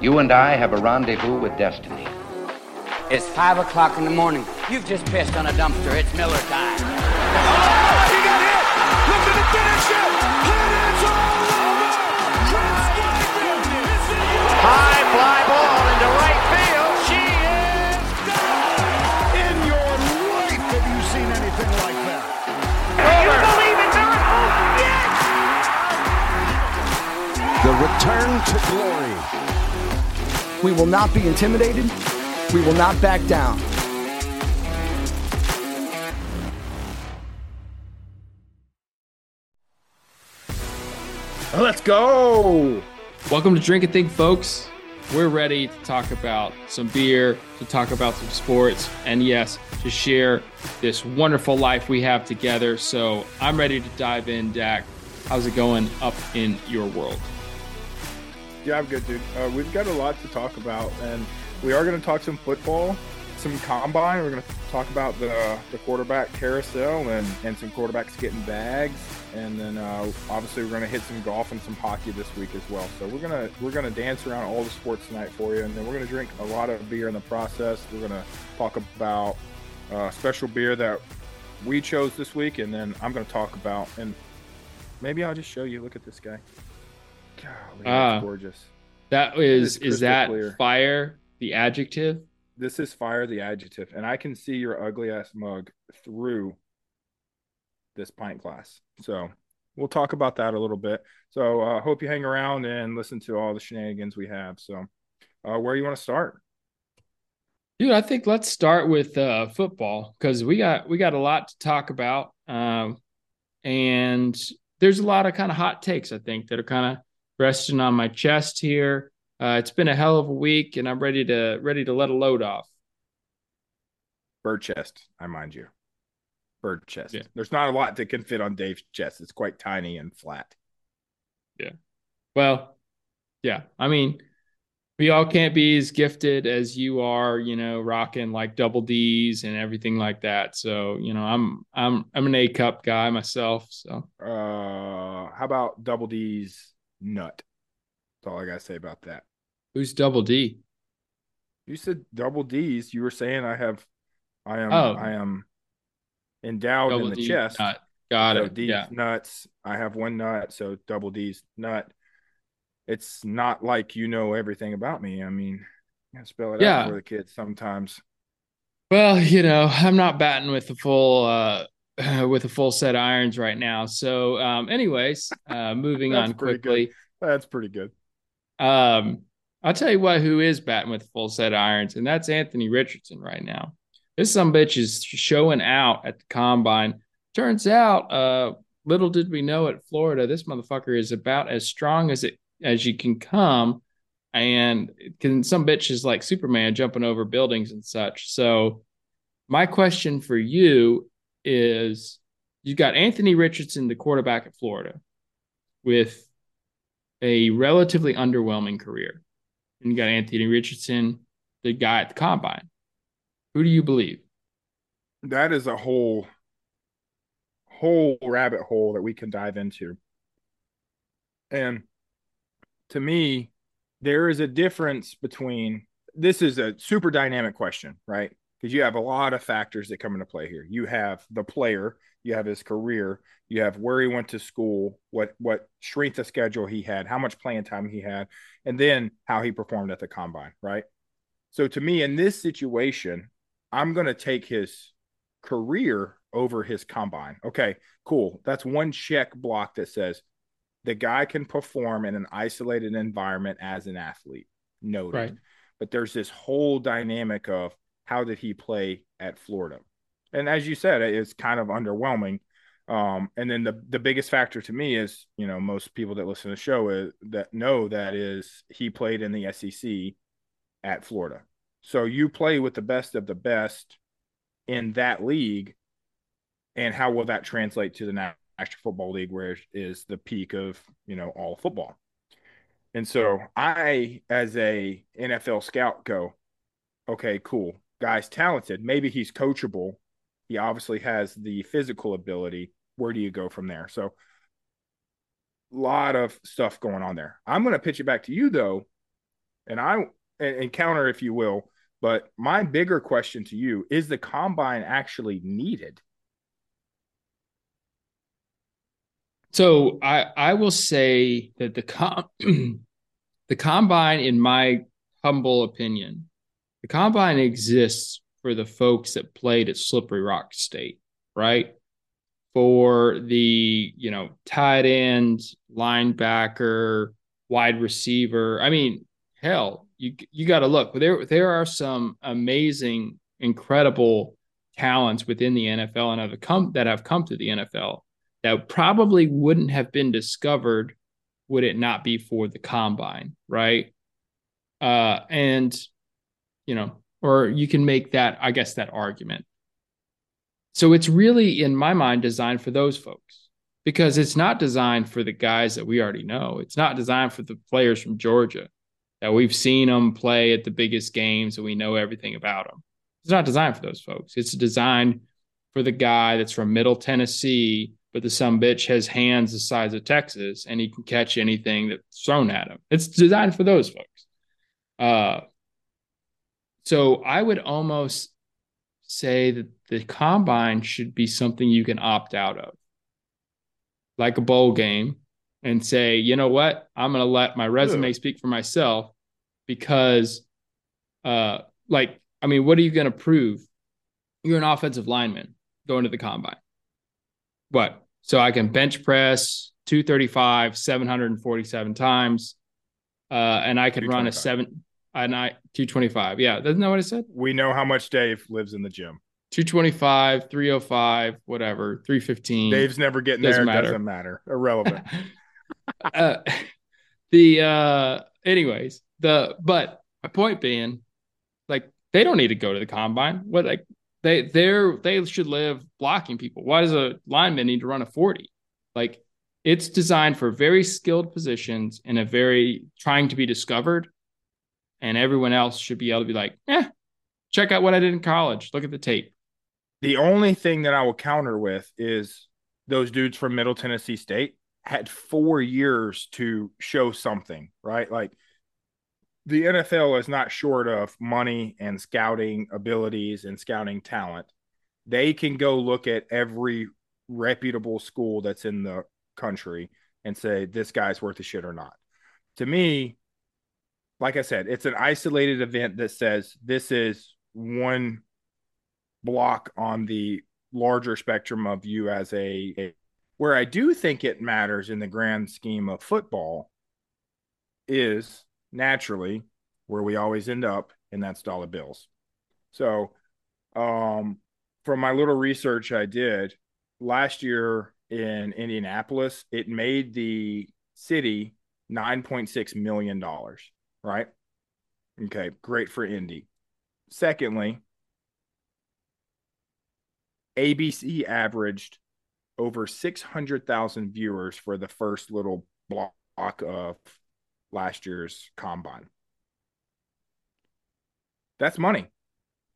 You and I have a rendezvous with destiny. It's five o'clock in the morning. You've just pissed on a dumpster. It's Miller time. Oh, he got hit! Looking to finish it! It is all over! Chris Weidman is the High fly ball into right field. She is gone. In your life have you seen anything like that? You believe in miracles? Oh, yes! The return to glory. We will not be intimidated. We will not back down. Let's go. Welcome to Drink and Think, folks. We're ready to talk about some beer, to talk about some sports, and yes, to share this wonderful life we have together. So I'm ready to dive in, Dak. How's it going up in your world? Yeah, I'm good, dude. Uh, we've got a lot to talk about, and we are going to talk some football, some combine. We're going to talk about the the quarterback carousel and and some quarterbacks getting bags, and then uh, obviously we're going to hit some golf and some hockey this week as well. So we're gonna we're gonna dance around all the sports tonight for you, and then we're going to drink a lot of beer in the process. We're going to talk about uh, special beer that we chose this week, and then I'm going to talk about and maybe I'll just show you. Look at this guy. Golly, that's gorgeous. That is is is that clear. fire the adjective? This is fire the adjective, and I can see your ugly ass mug through this pint glass. So we'll talk about that a little bit. So uh, hope you hang around and listen to all the shenanigans we have. So uh, where you want to start? Dude, I think let's start with uh, football because we got we got a lot to talk about, um, and there's a lot of kind of hot takes I think that are kind of resting on my chest here. Uh, it's been a hell of a week, and I'm ready to ready to let a load off. Bird chest, I mind you. Bird chest. Yeah. There's not a lot that can fit on Dave's chest. It's quite tiny and flat. Yeah. Well, yeah, I mean, we all can't be as gifted as you are, you know, rocking like double D's and everything like that. So, you know, I'm I'm I'm an A cup guy myself. So Uh, how about Double D's nut? That's all I gotta say about that. who's double D? You said double D's. You were saying I have, I am, Oh. I am endowed Double in the D chest. nut. Got so it. D's Yeah. nuts. I have one nut, so double D's nut. It's not like you know everything about me. I mean, gotta spell it Yeah. out for the kids sometimes. Well, you know, I'm not batting with the full uh with a full set of irons right now. So, um anyways, uh moving on pretty good. quickly. That's pretty good. Um, I'll tell you what, who is batting with a full set of irons, and that's Anthony Richardson right now. This some bitch is showing out at the combine. Turns out, uh, little did we know at Florida, this motherfucker is about as strong as it as you can come, and can some bitch is like Superman jumping over buildings and such. So, my question for you is: You got Anthony Richardson, the quarterback at Florida, with a relatively underwhelming career. And you got Anthony Richardson, the guy at the combine. Who do you believe? That is a whole, whole rabbit hole that we can dive into. And to me, there is a difference between this is a super dynamic question, right? Because you have a lot of factors that come into play here. You have the player, you have his career, you have where he went to school, what what strength of schedule he had, how much playing time he had, and then how he performed at the combine, right? So to me, in this situation, I'm going to take his career over his combine. Okay, cool. That's one check block that says the guy can perform in an isolated environment as an athlete. Noted. Right. But there's this whole dynamic of how did he play at Florida? And as you said, it's kind of underwhelming. Um, and then the the biggest factor to me is, you know, most people that listen to the show is, that know that is he played in the SEC at Florida. So you play with the best of the best in that league, and how will that translate to the National Football League, where is the peak of you know all football? And so I, as a NFL scout, go, okay, cool, guy's talented. Maybe he's coachable. He obviously has the physical ability. Where do you go from there? So, a lot of stuff going on there. I'm going to pitch it back to you though. And I and, counter if you will, but my bigger question to you is the combine actually needed? So I I will say that the com the combine, in my humble opinion, the combine exists for the folks that played at Slippery Rock State, right? For the you know tight end, linebacker, wide receiver. I mean, hell, you you got to look. There there are some amazing, incredible talents within the NFL and have come that have come to the NFL that probably wouldn't have been discovered would it not be for the combine, right? Uh, and you know, or you can make that, I guess, that argument. So it's really, in my mind, designed for those folks because it's not designed for the guys that we already know. It's not designed for the players from Georgia that we've seen them play at the biggest games and we know everything about them. It's not designed for those folks. It's designed for the guy that's from Middle Tennessee but the some bitch has hands the size of Texas and he can catch anything that's thrown at him. It's designed for those folks. Uh, so I would almost say that the combine should be something you can opt out of, like a bowl game, and say, you know what, I'm going to let my resume Ew. speak for myself because, uh, like, I mean, what are you going to prove? You're an offensive lineman going to the combine what? So I can bench press 235, 747 times. Uh, and I can run a seven and I 225. Yeah. doesn't that what I said? We know how much Dave lives in the gym. 225, 305, whatever, 315. Dave's never getting doesn't there. Matter. Doesn't matter. Irrelevant. uh, the uh anyways, the but my point being, like they don't need to go to the combine. What like they they're they should live blocking people. Why does a lineman need to run a 40? Like it's designed for very skilled positions in a very trying to be discovered. And everyone else should be able to be like, eh, check out what I did in college. Look at the tape. The only thing that I will counter with is those dudes from Middle Tennessee State had four years to show something, right? Like the NFL is not short of money and scouting abilities and scouting talent. They can go look at every reputable school that's in the country and say this guy's worth a shit or not. To me, like I said, it's an isolated event that says this is one block on the larger spectrum of you as a, a where I do think it matters in the grand scheme of football is naturally where we always end up, and that's dollar bills. So, um, from my little research I did last year in Indianapolis, it made the city $9.6 million, right? Okay, great for Indy. Secondly, ABC averaged over 600,000 viewers for the first little block of last year's combine. That's money.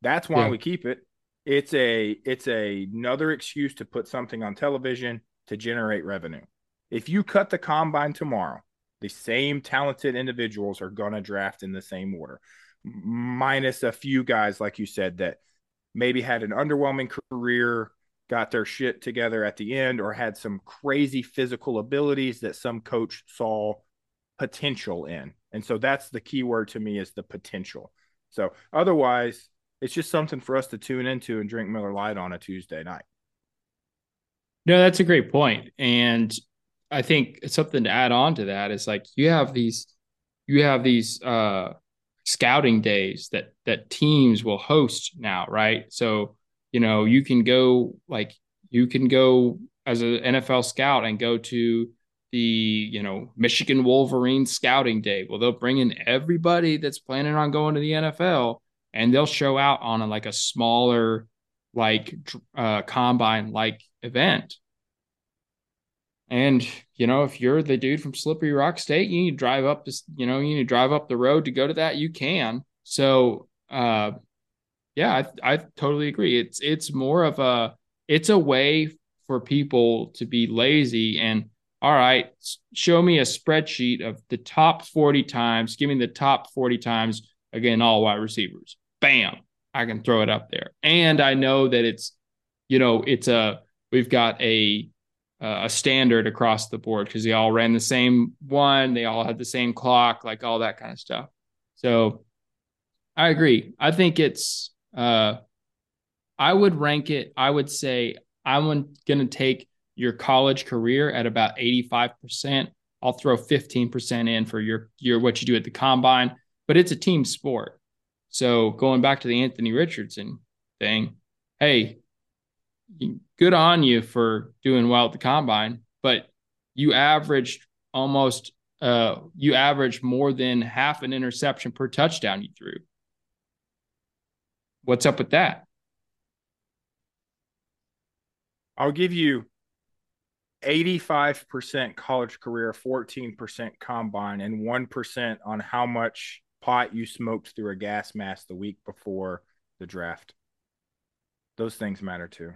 That's why yeah. we keep it. It's a it's a another excuse to put something on television to generate revenue. If you cut the combine tomorrow, the same talented individuals are going to draft in the same order, minus a few guys like you said that maybe had an underwhelming career, got their shit together at the end, or had some crazy physical abilities that some coach saw potential in. And so that's the key word to me is the potential. So otherwise, it's just something for us to tune into and drink Miller Lite on a Tuesday night. No, that's a great point. And I think something to add on to that is like you have these you have these uh scouting days that that teams will host now, right? So, you know, you can go like you can go as an NFL scout and go to the you know Michigan Wolverine scouting day. Well, they'll bring in everybody that's planning on going to the NFL, and they'll show out on a, like a smaller like uh, combine like event. And you know, if you're the dude from Slippery Rock State, you need to drive up this, you know, you need to drive up the road to go to that. You can. So, uh, yeah, I, I totally agree. It's it's more of a it's a way for people to be lazy and all right, show me a spreadsheet of the top 40 times. Give me the top 40 times, again, all wide receivers. Bam, I can throw it up there. And I know that it's, you know, it's a, we've got a, a standard across the board because they all ran the same one. They all had the same clock, like all that kind of stuff. So I agree. I think it's, uh, I would rank it, I would say I'm to take your college career at about 85%. I'll throw 15% in for your your what you do at the combine, but it's a team sport. So going back to the Anthony Richardson thing, hey, good on you for doing well at the combine, but you averaged almost uh you averaged more than half an interception per touchdown you threw. What's up with that? I'll give you 85% college career, 14% combine, and 1% on how much pot you smoked through a gas mask the week before the draft. Those things matter too.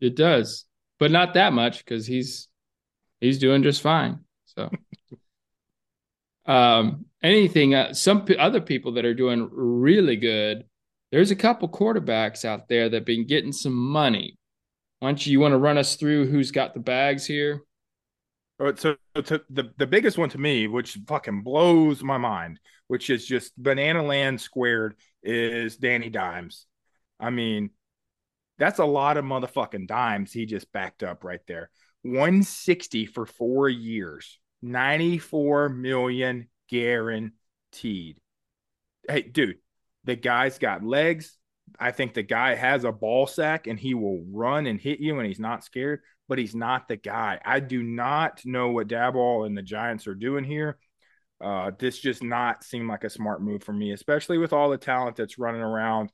It does, but not that much because he's he's doing just fine. So, um, anything uh, some p- other people that are doing really good. There's a couple quarterbacks out there that've been getting some money why don't you, you want to run us through who's got the bags here? Oh, so, so the the biggest one to me, which fucking blows my mind, which is just banana land squared, is Danny Dimes. I mean, that's a lot of motherfucking dimes he just backed up right there. 160 for four years, 94 million guaranteed. Hey, dude, the guy's got legs. I think the guy has a ball sack and he will run and hit you and he's not scared, but he's not the guy. I do not know what Daboll and the Giants are doing here. Uh, this just not seem like a smart move for me, especially with all the talent that's running around.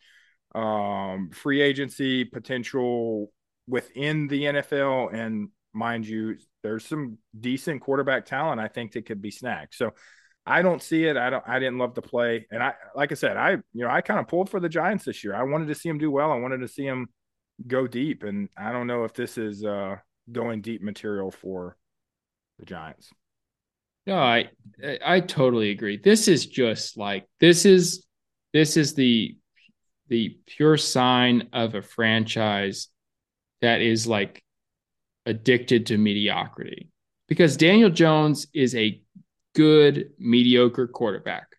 Um, free agency potential within the NFL, and mind you, there's some decent quarterback talent I think that could be snagged. So I don't see it. I don't. I didn't love the play, and I, like I said, I, you know, I kind of pulled for the Giants this year. I wanted to see him do well. I wanted to see him go deep, and I don't know if this is uh, going deep material for the Giants. No, I, I totally agree. This is just like this is, this is the, the pure sign of a franchise that is like addicted to mediocrity because Daniel Jones is a good, mediocre quarterback.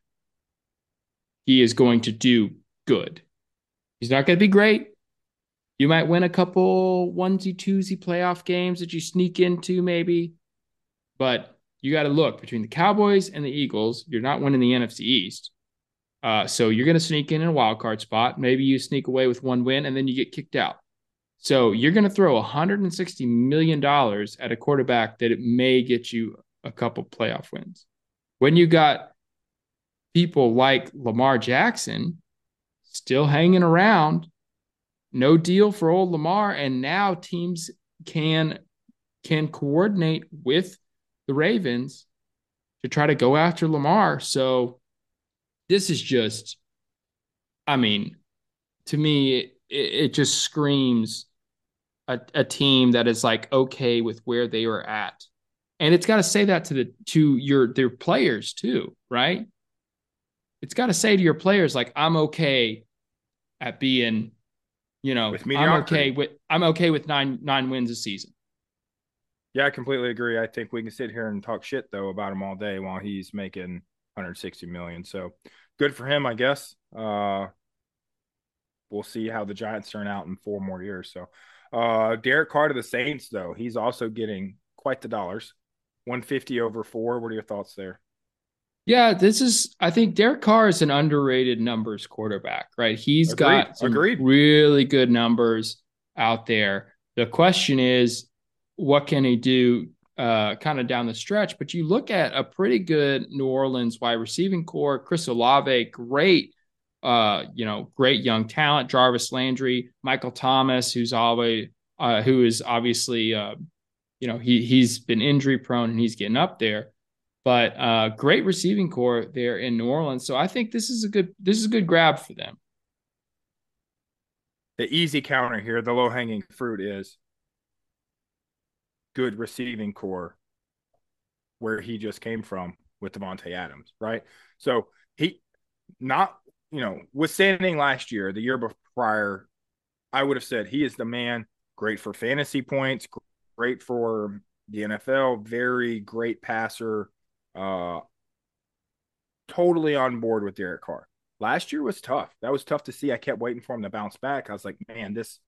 He is going to do good. He's not going to be great. You might win a couple onesie twosie playoff games that you sneak into, maybe. But you got to look between the Cowboys and the Eagles. You're not winning the NFC East. Uh, so you're going to sneak in in a wild card spot. Maybe you sneak away with one win and then you get kicked out. So you're going to throw 160 million dollars at a quarterback that it may get you a couple playoff wins. When you got people like Lamar Jackson still hanging around, no deal for old Lamar, and now teams can can coordinate with the Ravens to try to go after Lamar. So this is just, I mean, to me, it, it just screams a, a team that is like okay with where they are at. And it's got to say that to the to your their players too right? It's got to say to your players like i'm okay at being you know i'm okay with i'm okay with nine nine wins a season. Yeah i completely agree. I think we can sit here and talk shit though about him all day while he's making 160 million so good for him i guess uh we'll see how the giants turn out in four more years so uh derek carr to the saints though he's also getting quite the dollars 150 over four. What are your thoughts there? Yeah, this is. I think Derek Carr is an underrated numbers quarterback, right? He's Agreed. got some Agreed. really good numbers out there. The question is, what can he do, uh, kind of down the stretch? But you look at a pretty good New Orleans wide receiving corps. Chris Olave, great, uh, you know, great young talent. Jarvis Landry, Michael Thomas, who's always, uh, who is obviously uh, you know, he he's been injury prone and he's getting up there. But uh, great receiving corps there in New Orleans. So I think this is a good this is a good grab for them. The easy counter here, the low hanging fruit is good receiving corps where he just came from with Davante Adams, right? So he not, you know, withstanding last year, the year prior, I would have said he is the man, great for fantasy points, great for the NFL, very great passer, uh totally on board with Derek Carr. Last year was tough. That was tough to see. I kept waiting for him to bounce back. I was like, man, this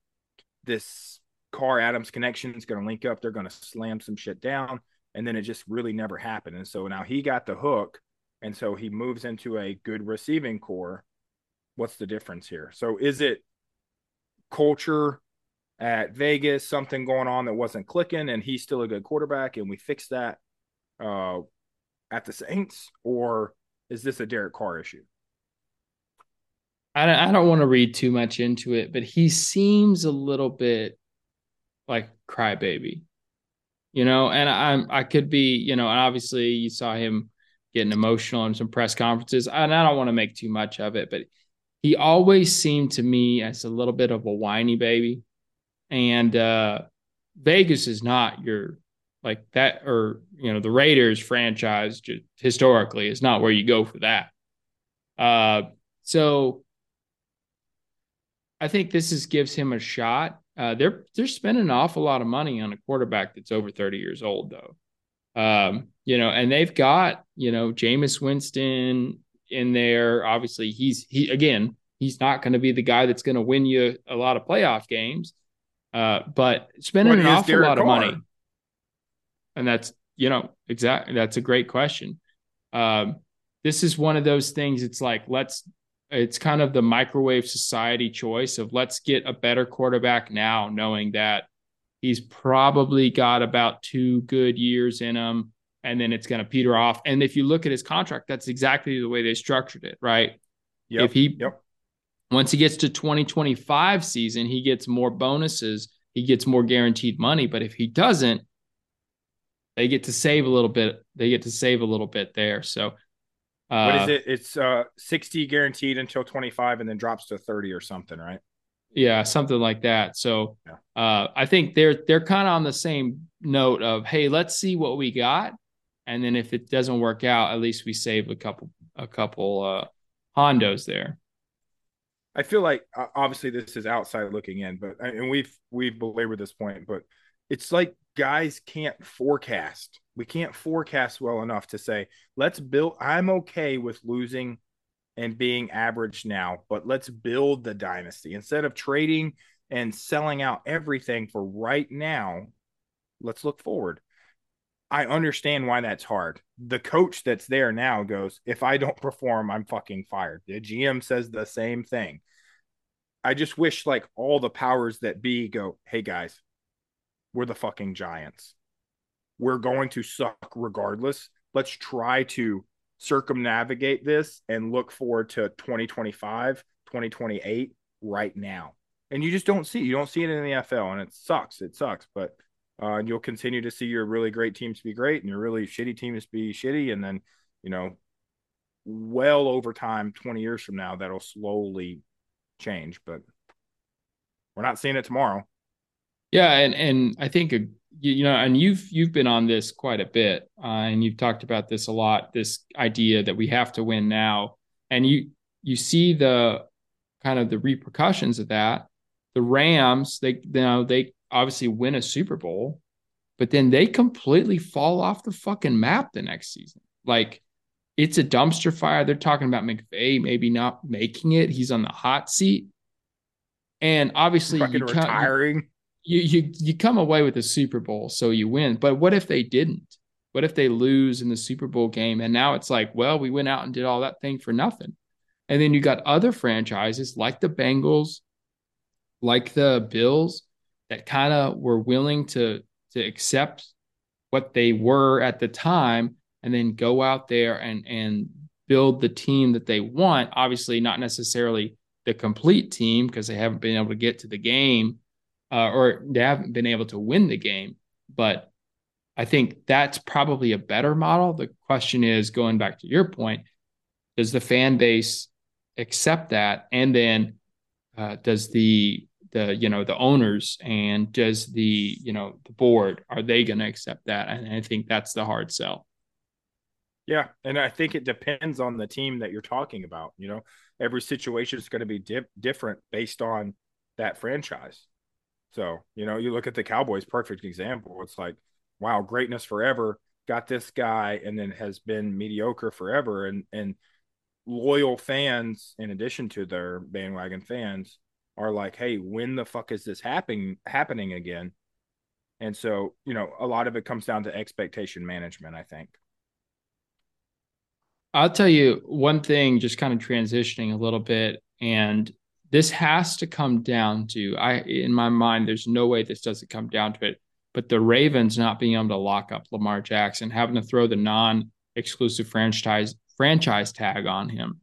this Carr Adams connection is going to link up. They're going to slam some shit down. And then it just really never happened. And so now he got the hook. And so he moves into a good receiving corps. What's the difference here? So is it culture at Vegas, something going on that wasn't clicking, and he's still a good quarterback, and we fixed that uh, at the Saints? Or is this a Derek Carr issue? I don't, I don't want to read too much into it, but he seems a little bit like crybaby, you know. And I'm I could be, you know, and obviously you saw him getting emotional in some press conferences, and I don't want to make too much of it, but he always seemed to me as a little bit of a whiny baby, and uh, Vegas is not your like that, or you know, the Raiders franchise just historically is not where you go for that. Uh, so I think this is gives him a shot. Uh, they're they're spending an awful lot of money on a quarterback that's over 30 years old, though. Um, you know, and they've got you know Jameis Winston in there. Obviously, he's he again he's not going to be the guy that's going to win you a lot of playoff games, uh, but spending what an awful Derek lot Carr? of money, and that's you know exactly that's a great question. Um, this is one of those things. It's like let's it's kind of the microwave society choice of let's get a better quarterback now, knowing that he's probably got about two good years in him and then it's going to peter off. And if you look at his contract, that's exactly the way they structured it, right? Yep, if he, yep. once he gets to 2025 season, he gets more bonuses, he gets more guaranteed money. But if he doesn't, they get to save a little bit. They get to save a little bit there. So what is uh, it? It's uh 60 guaranteed until 25 and then drops to 30 or something, right? Yeah, something like that. So yeah. uh I think they're they're kind of on the same note of hey, let's see what we got. And then if it doesn't work out, at least we save a couple a couple uh hondos there. I feel like obviously this is outside looking in, but and we've we've belabored this point, but it's like guys can't forecast. We can't forecast well enough to say, let's build. I'm okay with losing and being average now, but let's build the dynasty instead of trading and selling out everything for right now. Let's look forward. I understand why that's hard. The coach that's there now goes, if I don't perform, I'm fucking fired. The GM says the same thing. I just wish like all the powers that be go, hey guys, we're the fucking Giants. We're going to suck regardless. Let's try to circumnavigate this and look forward to 2025, 2028 right now. And you just don't see you don't see it in the NFL and it sucks. It sucks, but uh, you'll continue to see your really great teams be great and your really shitty teams be shitty and then, you know, well over time 20 years from now that'll slowly change, but we're not seeing it tomorrow. Yeah, and and I think uh, you know, and you've you've been on this quite a bit, uh, and you've talked about this a lot. This idea that we have to win now, and you you see the kind of the repercussions of that. The Rams, they you know they obviously win a Super Bowl, but then they completely fall off the fucking map the next season. Like it's a dumpster fire. They're talking about McVay maybe not making it. He's on the hot seat. And obviously, you retiring you you you come away with the Super Bowl, so you win. But what if they didn't? What if they lose in the Super Bowl game and now it's like, well, we went out and did all that thing for nothing. And then you got other franchises like the Bengals, like the Bills that kind of were willing to to accept what they were at the time and then go out there and and build the team that they want. Obviously, not necessarily the complete team because they haven't been able to get to the game uh, or they haven't been able to win the game. But I think that's probably a better model. The question is going back to your point, does the fan base accept that? And then uh, does the the you know the owners and does the you know the board are they going to accept that? And I think that's the hard sell. Yeah, and I think it depends on the team that you're talking about. You know, every situation is going to be di- different based on that franchise. So, you know, you look at the Cowboys, perfect example. It's like, wow, greatness forever. Got this guy, and then has been mediocre forever. And and loyal fans, in addition to their bandwagon fans, are like, hey, when the fuck is this happening happening again? And so, you know, a lot of it comes down to expectation management, I think. I'll tell you one thing, just kind of transitioning a little bit, and this has to come down to I in my mind, there's no way this doesn't come down to it. But the Ravens not being able to lock up Lamar Jackson, having to throw the non-exclusive franchise franchise tag on him.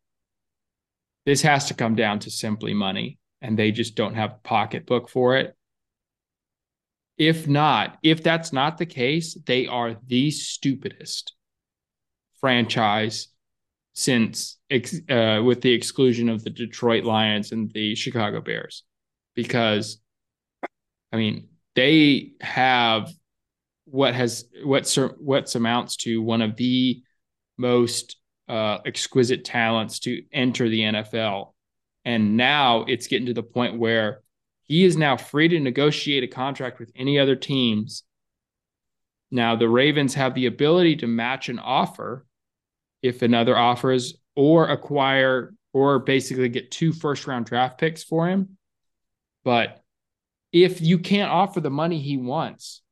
This has to come down to simply money, and they just don't have a pocketbook for it. If not, if that's not the case, they are the stupidest franchise since uh, with the exclusion of the Detroit Lions and the Chicago Bears, because I mean they have what has what what amounts to one of the most uh, exquisite talents to enter the NFL, and now it's getting to the point where he is now free to negotiate a contract with any other teams. Now the Ravens have the ability to match an offer if another offers or acquire or basically get two first round draft picks for him. But if you can't offer the money he wants,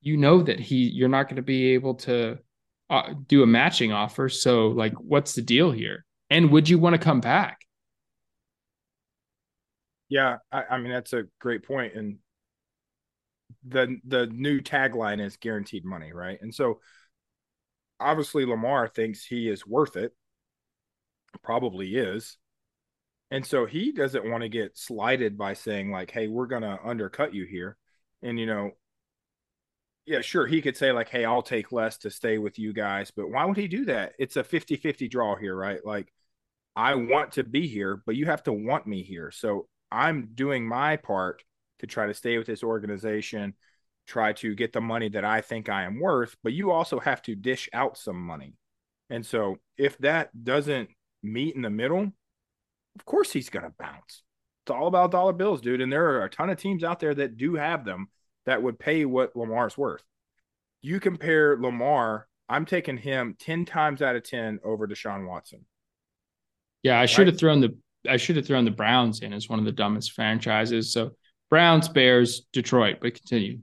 you know that he you're not going to be able to uh, do a matching offer. So like what's the deal here? And would you want to come back? Yeah, I, I mean that's a great point and the the new tagline is guaranteed money, right? And so obviously Lamar thinks he is worth it. Probably is. And so he doesn't want to get slighted by saying, like, hey, we're going to undercut you here. And, you know, yeah, sure, he could say, like, hey, I'll take less to stay with you guys. But why would he do that? It's a 50 50 draw here, right? Like, I want to be here, but you have to want me here. So I'm doing my part to try to stay with this organization try to get the money that I think I am worth, but you also have to dish out some money. And so if that doesn't meet in the middle, of course he's going to bounce. It's all about dollar bills, dude. And there are a ton of teams out there that do have them that would pay what Lamar's worth. You compare Lamar, I'm taking him 10 times out of 10 over Deshaun Watson. Yeah, I should right? have thrown the I should have thrown the Browns in as one of the dumbest franchises. So Browns, Bears, Detroit, but continue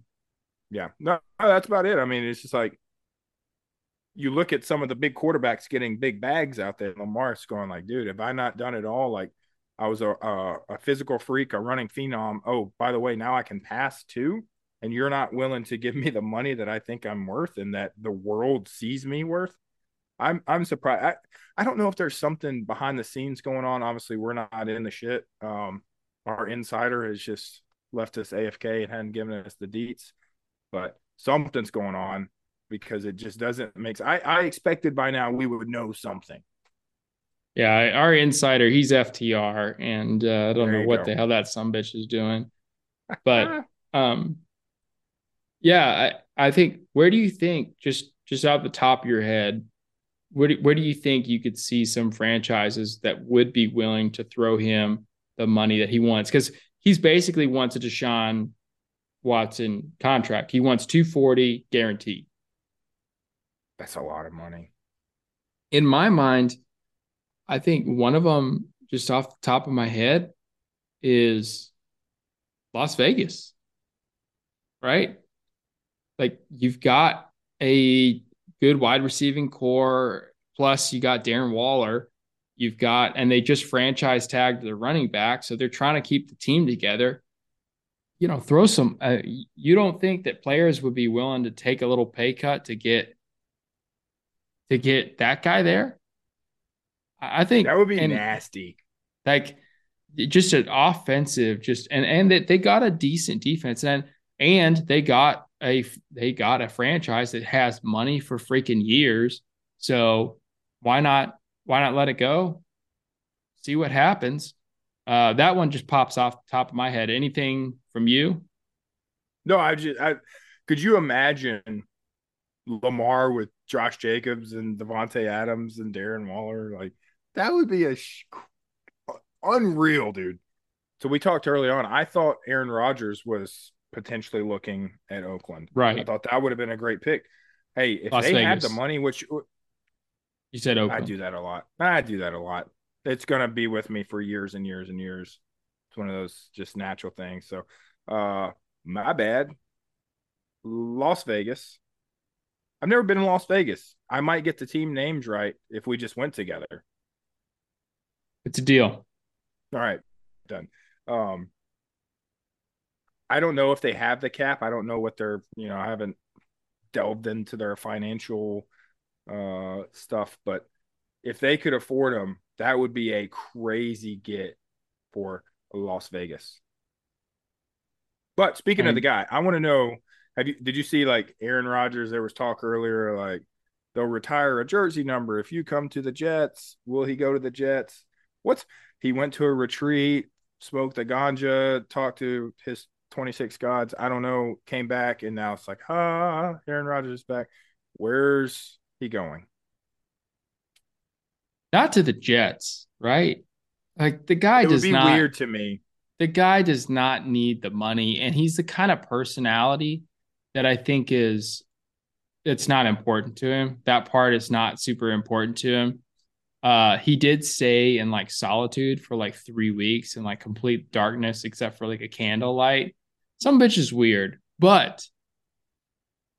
yeah, no, that's about it. I mean, it's just like you look at some of the big quarterbacks getting big bags out there. Lamar's going like, dude, have I not done it all? Like, I was a, a, a physical freak, a running phenom. Oh, by the way, now I can pass too, and you're not willing to give me the money that I think I'm worth and that the world sees me worth. I'm I'm surprised. I, I don't know if there's something behind the scenes going on. Obviously, we're not in the shit. Um, our insider has just left us AFK and hadn't given us the deets but something's going on because it just doesn't make I, I expected by now we would know something. Yeah, our insider, he's FTR, and uh, I don't know what go. the hell that some bitch is doing. But um yeah, I, I think where do you think just just out the top of your head, where do, where do you think you could see some franchises that would be willing to throw him the money that he wants? Because he's basically wants a Deshaun Watson contract. He wants 240 guaranteed. That's a lot of money. In my mind, I think one of them, just off the top of my head, is Las Vegas. Right? Like you've got a good wide receiving corps, plus you got Darren Waller. You've got, and they just franchise tagged the running back. So they're trying to keep the team together you know, throw some. Uh, you don't think that players would be willing to take a little pay cut to get to get that guy there? I think that would be and, nasty. Like just an offensive, just and and that they got a decent defense and and they got a they got a franchise that has money for freaking years. So why not why not let it go? See what happens. Uh, that one just pops off the top of my head. Anything from you? No, I just I could you imagine Lamar with Josh Jacobs and Davante Adams and Darren Waller? Like that would be a sh- unreal, dude. So we talked early on. I thought Aaron Rodgers was potentially looking at Oakland. Right. I thought that would have been a great pick. Hey, if Las they had the money, which You said I do that a lot. I do that a lot. It's gonna be with me for years and years and years. It's one of those just natural things. So, uh, my bad. Las Vegas. I've never been in Las Vegas. I might get the team names right if we just went together. It's a deal. All right, done. Um, I don't know if they have the cap. I don't know what they're, you know, I haven't delved into their financial uh stuff, but if they could afford them, that would be a crazy get for Las Vegas. But speaking of the guy, I want to know have you did you see like Aaron Rodgers there was talk earlier like they'll retire a jersey number if you come to the Jets, will he go to the Jets? What's he went to a retreat, smoked the ganja, talked to his 26 gods. I don't know, came back, and now it's like, ah, Aaron Rodgers is back. Where's he going? Not to the Jets, right? Like the guy it does be not. weird to me. the guy does not need the money and he's the kind of personality that i think is it's not important to him that part is not super important to him uh he did stay in like solitude for like three weeks in like complete darkness except for like a candlelight some bitch is weird but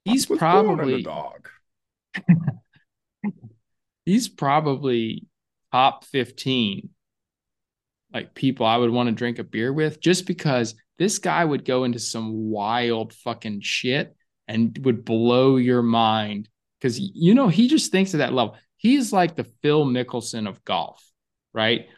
he's I was born in probably a dog. he's probably top 15 like people I would want to drink a beer with just because this guy would go into some wild fucking shit and would blow your mind because you know he just thinks at that level. He's like the Phil Mickelson of golf, right?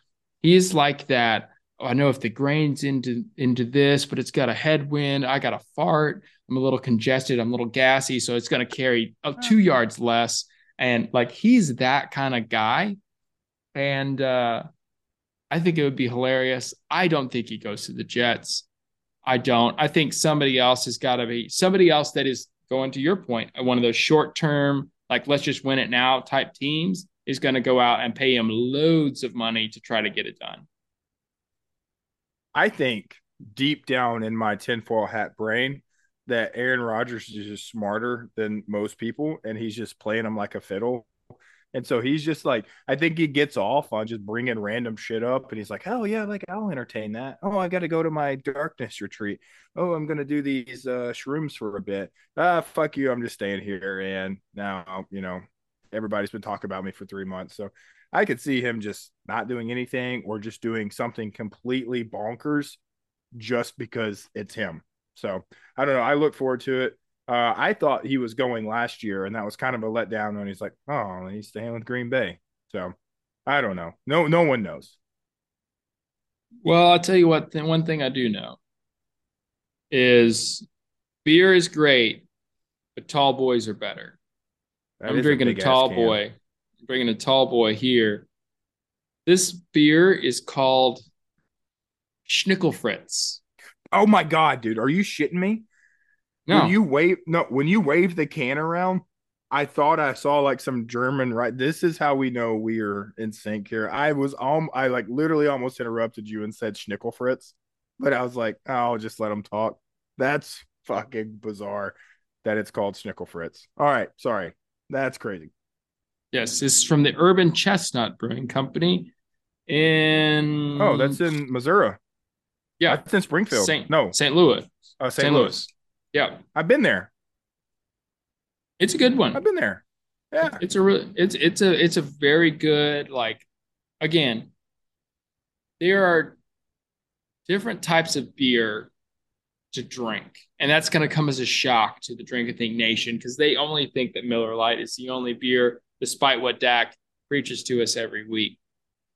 He's like that. "Oh, I know if the grain's into into this, but it's got a headwind. I got a fart. I'm a little congested. I'm a little gassy, so it's going to carry uh, two yards less. And like he's that kind of guy. And uh, I think it would be hilarious. I don't think he goes to the Jets. I don't. I think somebody else has got to be somebody else that is going to your point. One of those short term, like let's just win it now type teams is going to go out and pay him loads of money to try to get it done. I think deep down in my tinfoil hat brain that Aaron Rodgers is just smarter than most people, and he's just playing them like a fiddle. And so he's just like, I think he gets off on just bringing random shit up, and he's like, "Oh yeah, like I'll entertain that. Oh, I got to go to my darkness retreat. Oh, I'm gonna do these uh, shrooms for a bit. Ah, fuck you, I'm just staying here. And now, you know, everybody's been talking about me for three months, so I could see him just not doing anything or just doing something completely bonkers just because it's him. So I don't know. I look forward to it. Uh, I thought he was going last year, and that was kind of a letdown when he's like, "Oh, he's staying with Green Bay." So I don't know. No, no one knows. Well, I'll tell you what. Th- one thing I do know is beer is great, but tall boys are better. That I'm drinking a, big-ass tall boy. I'm bringing a tall boy here. This beer is called Schnickel Fritz. Oh my god, dude, are you shitting me? No, When you wave no, when you wave the can around, I thought I saw like some German right. This is how we know we are in sync here. I was um I like literally almost interrupted you and said Schnickel Fritz, but I was like, oh, I'll just let him talk. That's fucking bizarre that it's called Schnickel Fritz. All right, sorry. That's crazy. yes, is from the Urban Chestnut Brewing Company. In Oh, that's in Missouri. Yeah, That's in Springfield. Saint no, St. Louis. uh, St. St. Louis. Louis. Yeah, I've been there. it's a good one. I've been there. Yeah. it's a real it's it's a it's a very good like again there are different types of beer to drink and that's going to come as a shock to the drink and think nation because they only think that miller Lite is the only beer despite what dak preaches to us every week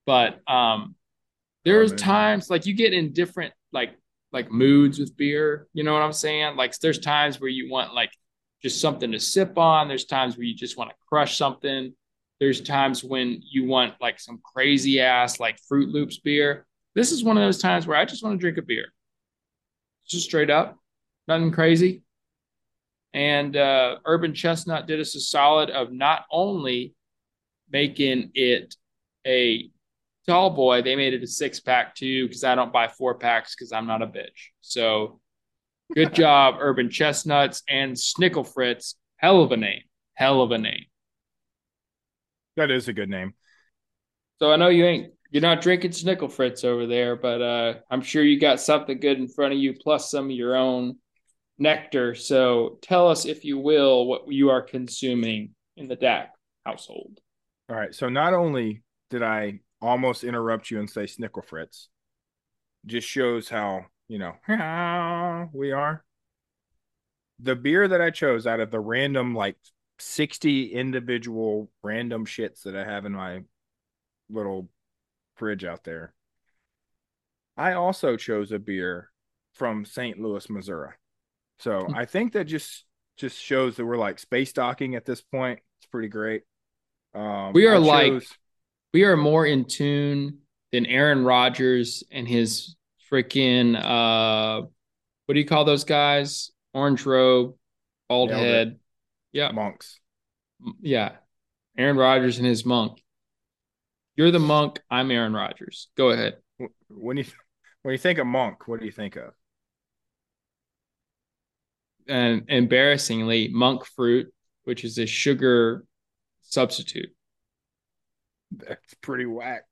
but um there's man. times like you get in different like like moods with beer you know what i'm saying like there's times where you want like just something to sip on. There's times where you just want to crush something. There's times when you want like some crazy ass like Fruit Loops beer. This is one of those times where I just want to drink a beer. Just straight up, nothing crazy. And uh, Urban Chestnut did us a solid of not only making it a tall boy, they made it a six pack too, because I don't buy four packs because I'm not a bitch. So good job, Urban Chestnuts and Snicklefritz. Hell of a name. Hell of a name. That is a good name. So I know you ain't you're not drinking Snicklefritz over there, but uh, I'm sure you got something good in front of you, plus some of your own nectar. So tell us, if you will, what you are consuming in the Dak household. All right. So not only did I almost interrupt you and say Snicklefritz, just shows how you know how we are. The beer that I chose out of the random like 60 individual random shits that I have in my little fridge out there. I also chose a beer from St. Louis, Missouri. So I think that just just shows that we're like space docking at this point. It's pretty great. Um, we are I like chose- we are more in tune than Aaron Rodgers and his freaking uh what do you call those guys? Orange robe, bald Nailed it. head. Yeah. monks. Yeah. Aaron Rodgers and his monk. You're the monk, I'm Aaron Rodgers. Go ahead. When you when you think of monk, what do you think of? And embarrassingly, monk fruit, which is a sugar substitute. That's pretty whack.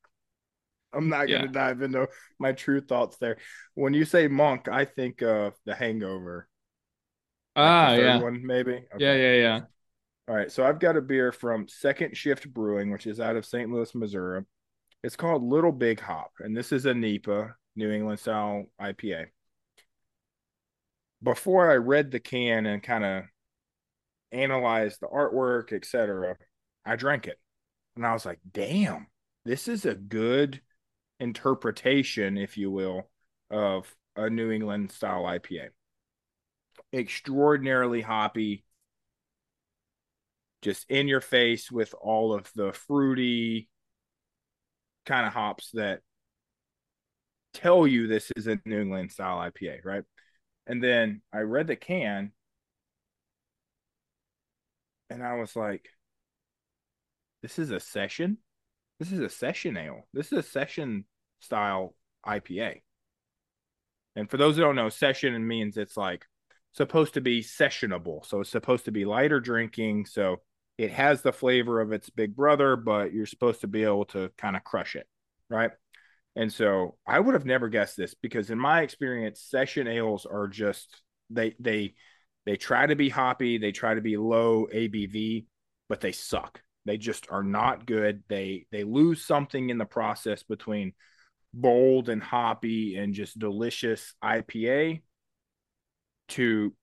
I'm not Yeah. gonna dive into my true thoughts there. When you say monk, I think of the hangover. Ah, third yeah. one, maybe. Yeah, yeah, yeah. All right, so I've got a beer from Second Shift Brewing, which is out of St. Louis, Missouri. It's called Little Big Hop, and this is a NEPA, New England style IPA. Before I read the can and kind of analyzed the artwork, etc., I drank it, and I was like, "Damn, this is a good interpretation, if you will, of a New England style IPA. Extraordinarily hoppy." just in your face with all of the fruity kind of hops that tell you this is a New England style IPA, right? And then I read the can and I was like, this is a session? This is a session ale. This is a session style IPA. And for those who don't know, session means it's like supposed to be sessionable. So it's supposed to be lighter drinking. So it has the flavor of its big brother, but you're supposed to be able to kind of crush it, right? And so I would have never guessed this because in my experience, session ales are just they they they try to be hoppy, they try to be low ABV, but they suck. They just are not good. They they lose something in the process between bold and hoppy and just delicious IPA to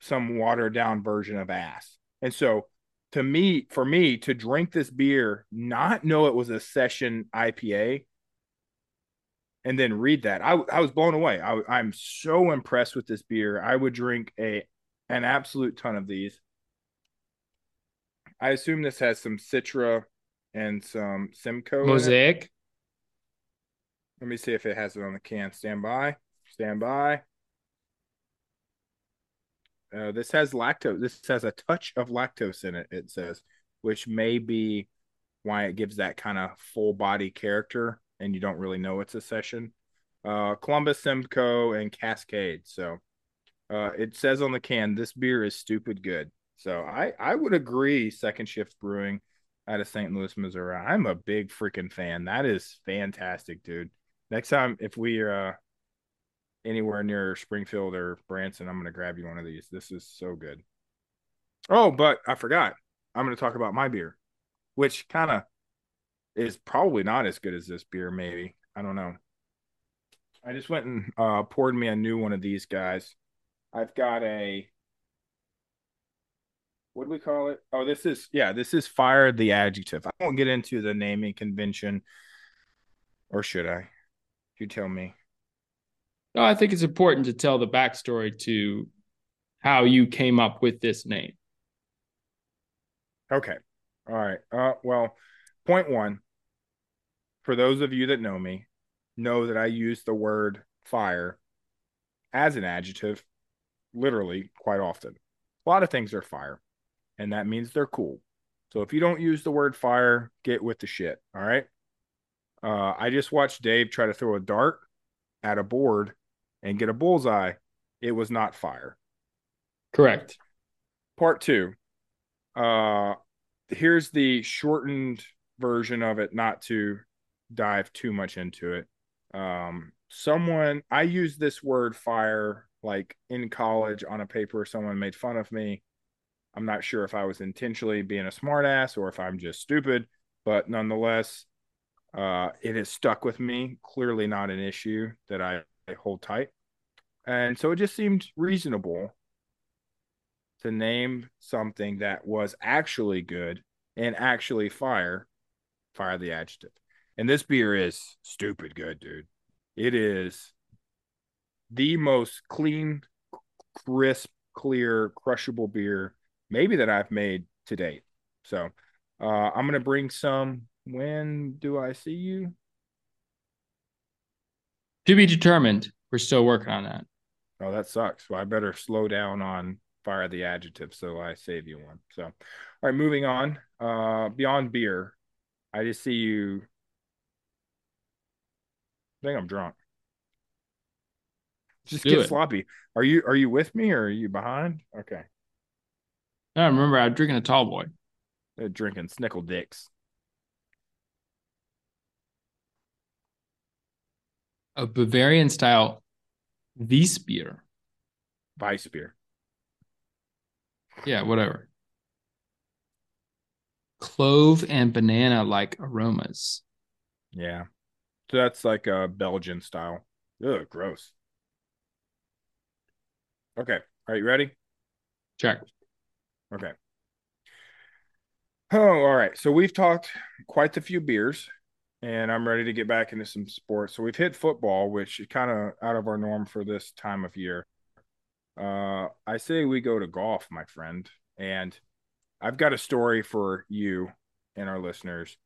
some watered down version of ass. And so to me, for me to drink this beer, not know it was a session IPA, and then read that, I, I was blown away. I, I'm so impressed with this beer. I would drink a an absolute ton of these. I assume this has some Citra and some Simcoe. Mosaic. Let me see if it has it on the can. Stand by. Stand by. Uh, this has lactose. This has a touch of lactose in it, it says, which may be why it gives that kind of full body character and you don't really know it's a session. Uh, Columbus, Simcoe, and Cascade. So uh, it says on the can, this beer is stupid good. So I, I would agree, Second Shift Brewing out of St. Louis, Missouri. I'm a big freaking fan. That is fantastic, dude. Next time, if we uh, anywhere near Springfield or Branson, I'm to grab you one of these. This is so good. Oh, but I forgot. I'm to talk about my beer, which kind of is probably not as good as this beer, maybe. I don't know. I just went and uh, poured me a new one of these guys. I've got a what do we call it? Oh, this is yeah, this is fire the adjective. I won't get into the naming convention, or should I? You tell me. No, I think it's important to tell the backstory to how you came up with this name. Okay. All right. Uh, well, point one. For those of you that know me, know that I use the word fire as an adjective literally quite often. A lot of things are fire, and that means they're cool. So if you don't use the word fire, get with the shit. All right. Uh, I just watched Dave try to throw a dart at a board and get a bullseye. It was not fire. Correct. Part two. Uh, here's the shortened version of it, not to dive too much into it. Um, someone I used this word fire like in college on a paper. Someone made fun of me. I'm not sure if I was intentionally being a smartass or if I'm just stupid, but nonetheless, uh, it has stuck with me. Clearly, not an issue that I, I hold tight. And so it just seemed reasonable to name something that was actually good and actually fire, fire the adjective. And this beer is stupid good, dude. It is the most clean, crisp, clear, crushable beer maybe that I've made to date. So uh, I'm gonna bring some. When do I see you? To be determined. We're still working on that. Oh, that sucks. Well, I better slow down on fire the adjective so I save you one. So, all right, moving on. Uh, beyond beer, I just see you. I think I'm drunk. Just Do get it. sloppy. Are you are you with me or are you behind? Okay. I remember I was drinking a tall boy. They're drinking Snickle Dicks. A Bavarian style Weissbier. Vice beer. Yeah, whatever. Clove and banana like aromas. Yeah. So that's like a Belgian style. Ugh, gross. Okay. Are you ready? Check. Okay. Oh, all right. So we've talked quite a few beers, and I'm ready to get back into some sports. So we've hit football, which is kind of out of our norm for this time of year. Uh, I say we go to golf, my friend, and I've got a story for you and our listeners.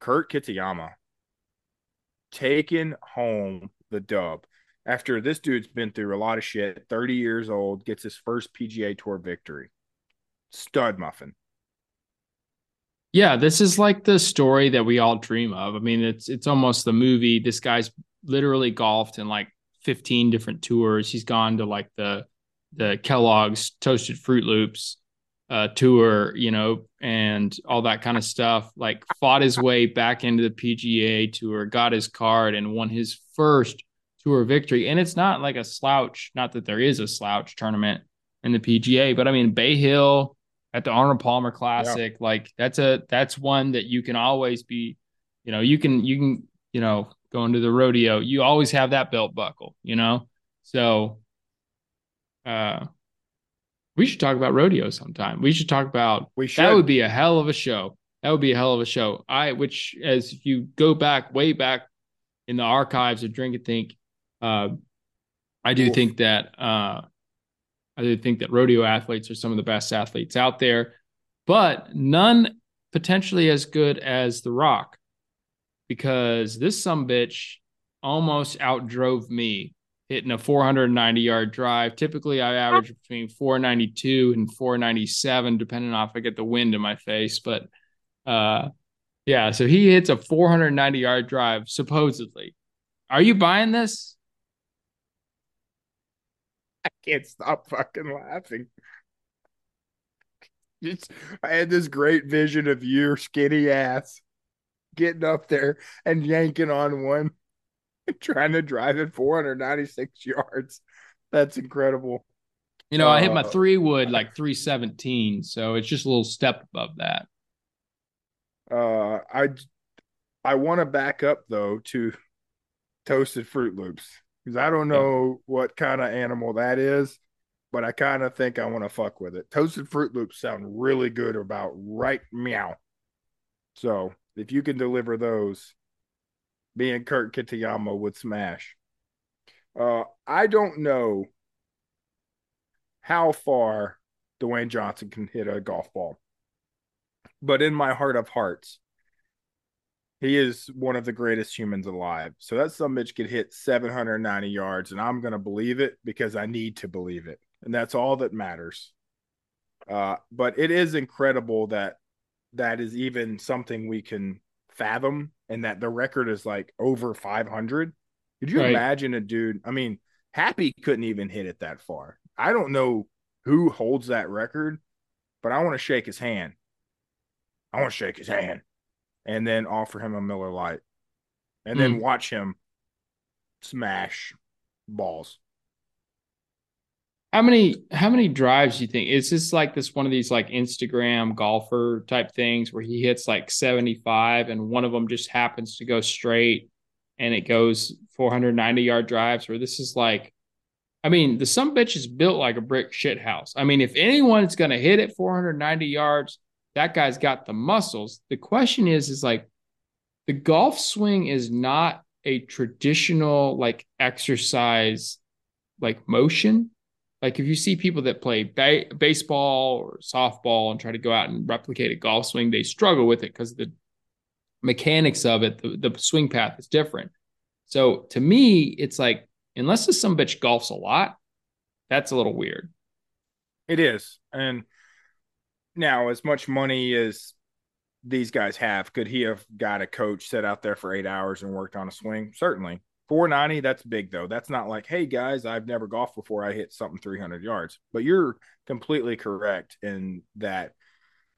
Kurt Kitayama taking home the dub after this dude's been through a lot of shit. 30 years old, gets his first PGA Tour victory. Stud muffin. Yeah, this is like the story that we all dream of. I mean, it's it's almost the movie. This guy's literally golfed in like 15 different tours. He's gone to like the the Kellogg's Toasted Froot Loops uh, tour, you know, and all that kind of stuff. Like fought his way back into the PGA tour, got his card, and won his first tour victory. And it's not like a slouch. Not that there is a slouch tournament in the PGA, but I mean Bay Hill at the Arnold Palmer Classic, like that's a that's one that you can always be, you know, you can you can you know go into the rodeo. You always have that belt buckle, you know. So, uh, we should talk about rodeo sometime. We should talk about We that should. would be a hell of a show. That would be a hell of a show. I which as you go back way back in the archives of Drink and Think, uh, I do Oof. think that uh, I do think that rodeo athletes are some of the best athletes out there, but none potentially as good as The Rock, because this some bitch almost outdrove me hitting a 490 yard drive. Typically, I average between 492 and 497, depending on if I get the wind in my face. But uh, yeah, so he hits a 490 yard drive, supposedly. Are you buying this? I can't stop fucking laughing. It's, I had this great vision of your skinny ass getting up there and yanking on one, trying to drive it 496 yards. That's incredible. You know, I hit my Uh, three wood like 317, so it's just a little step above that. Uh, I I want to back up though to toasted Froot Loops because I don't know what kind of animal that is, but I kind of think I want to fuck with it. Toasted Froot Loops sound really good about right meow. So if you can deliver those, me and Kurt Kitayama would smash. Uh, I don't know how far Dwayne Johnson can hit a golf ball, but in my heart of hearts, He is one of the greatest humans alive. So that some bitch could hit 790 yards, and I'm gonna believe it because I need to believe it, and that's all that matters. Uh, but it is incredible that that is even something we can fathom, and that the record is like over 500. Could you Right. imagine a dude? I mean, Happy couldn't even hit it that far. I don't know who holds that record, but I want to shake his hand. I want to shake his hand and then offer him a Miller Lite and then Hmm. watch him smash balls. How many how many drives do you think? Is this like this one of these like Instagram golfer type things where he hits like 75 and one of them just happens to go straight and it goes 490 yard drives, where this is like I mean, the some bitch is built like a brick shit house. I mean, if anyone's gonna hit it 490 yards, that guy's got the muscles. The question is, is like the golf swing is not a traditional like exercise like motion. Like if you see people that play ba- baseball or softball and try to go out and replicate a golf swing, they struggle with it because the mechanics of it, the, the swing path is different. So to me, it's like unless this some bitch golfs a lot, that's a little weird. It is. And now, as much money as these guys have, could he have got a coach set out there for eight hours and worked on a swing? Certainly. 490, that's big though. That's not like, hey guys, I've never golfed before. I hit something 300 yards. But you're completely correct in that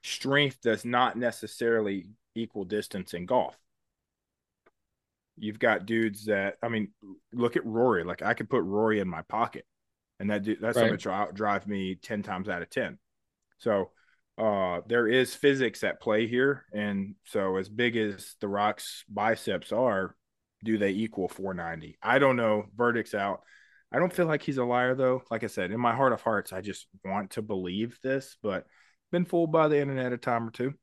strength does not necessarily equal distance in golf. You've got dudes that, I mean, look at Rory. Like I could put Rory in my pocket, and that that's Right. something to drive me 10 times out of 10. So uh there is physics at play here. And so as big as the Rock's biceps are, do they equal 490? I don't know. Verdict's out. I don't feel like he's a liar though. Like I said, in my heart of hearts, I just want to believe this, but been fooled by the internet a time or two.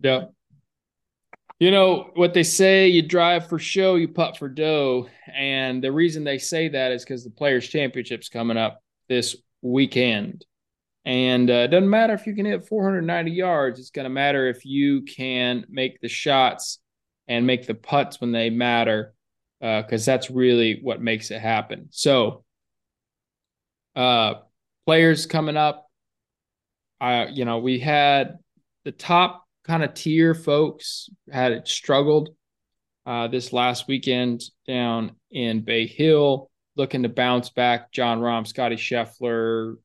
Yeah. You know what they say, you drive for show, you putt for dough. And the reason they say that is because the Players' Championship's coming up this weekend. And uh, it doesn't matter if you can hit 490 yards, it's going to matter if you can make the shots and make the putts when they matter, because that's really what makes it happen. So, uh, players coming up, uh, you know, we had the top kind of tier folks had it struggled uh, this last weekend down in Bay Hill, looking to bounce back. Jon Rahm, Scotty Scheffler,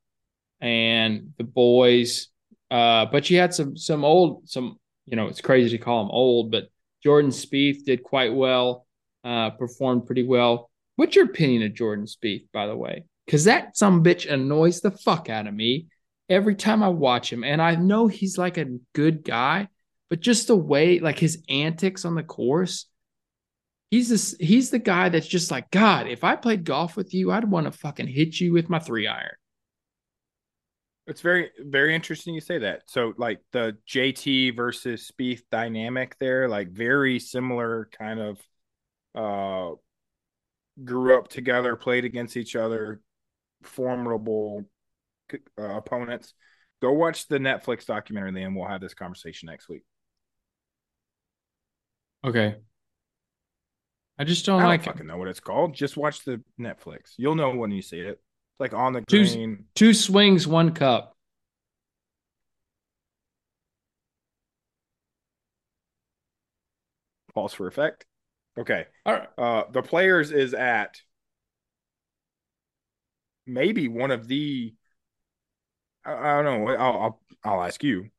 and the boys. Uh, but you had some some old some you know it's crazy to call them old, but Jordan Spieth did quite well, uh, performed pretty well. What's your opinion of Jordan Spieth, by the way? Because that some bitch annoys the fuck out of me every time I watch him. And I know he's like a good guy, but just the way, like his antics on the course, he's this he's the guy that's just like, God, if I played golf with you, I'd want to fucking hit you with my three iron. It's very, very interesting you say that. So, like the JT versus Spieth dynamic there, like very similar kind of uh grew up together, played against each other, formidable uh, opponents. Go watch the Netflix documentary, and we'll have this conversation next week. Okay. I just don't I don't like fucking know what it's called. Just watch the Netflix. You'll know when you see it. Like on the Two- green. Two swings, one cup. Pause for effect. Okay. All right. Uh, the players is at maybe one of the. I, I don't know. I'll, I'll I'll ask you.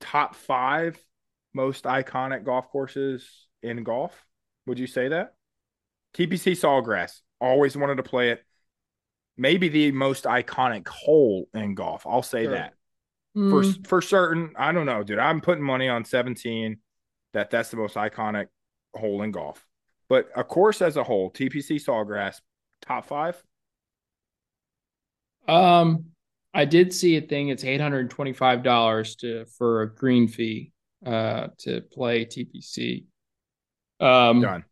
Top five most iconic golf courses in golf. Would you say that? TPC Sawgrass. Always wanted to play it. Maybe the most iconic hole in golf. I'll say Sure. that for Mm, for certain. I don't know, dude. I'm putting money on 17 that that's the most iconic hole in golf. But a course as a whole, TPC Sawgrass, top five. Um, I did see a thing. It's eight hundred and twenty-five dollars to for a green fee, uh, to play TPC. Um, Done.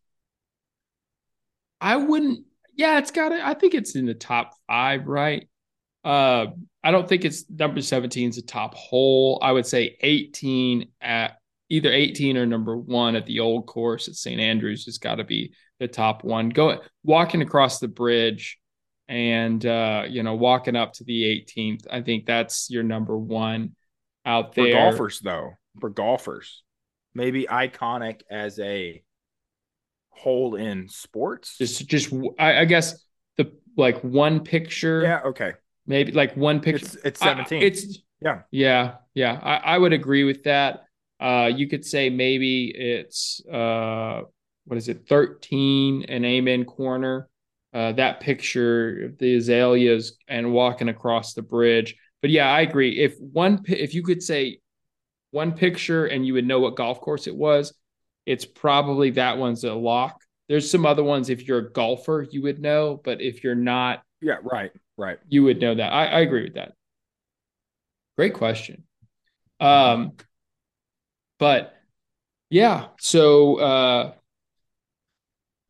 I wouldn't. Yeah, it's got it. I think it's in the top five, right? Uh, I don't think it's number seventeen is the top hole. I would say eighteen at either 18 or number one at the old course at St. Andrews has got to be the top one. Going walking across the bridge and uh, you know walking up to the 18th. I think that's your number one out there. For golfers, though, for golfers, maybe iconic as a whole in sports. Just, just I, I guess the like one picture. Yeah. Okay. Maybe like one picture. It's, it's 17. I, it's yeah. Yeah. Yeah. I, I would agree with that. Uh, you could say maybe it's uh, what is it, 13 and Amen corner. Uh, that picture, of the azaleas and walking across the bridge. But yeah, I agree. If one, if you could say one picture and you would know what golf course it was, it's probably that one's a lock. There's some other ones if you're a golfer, you would know, but if you're not, yeah, right, right, you would know that. I, I agree with that. Great question. Um, but yeah, so uh,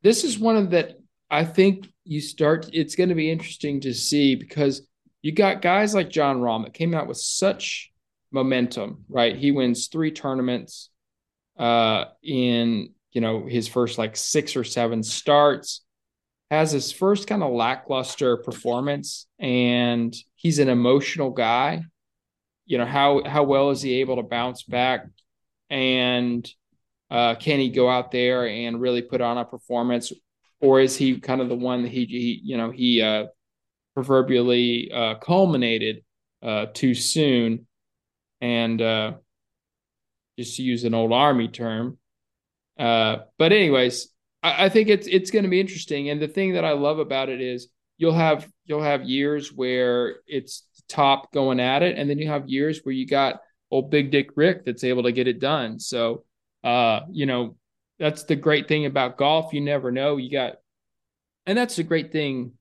this is one of that I think you start. It's going to be interesting to see because you got guys like Jon Rahm that came out with such momentum, right? He wins three tournaments uh, in you know his first like six or seven starts has his first kind of lackluster performance and he's an emotional guy. You know how how well is he able to bounce back? And uh, can he go out there and really put on a performance? Or is he kind of the one that he, he you know he uh, proverbially uh, culminated uh, too soon? And uh, just to use an old army term uh, but anyways I, I think it's it's going to be interesting and the thing that i love about it is you'll have you'll have years where it's top going at it and then you have years where you got old big dick rick that's able to get it done so uh you know that's the great thing about golf you never know you got and that's the great thing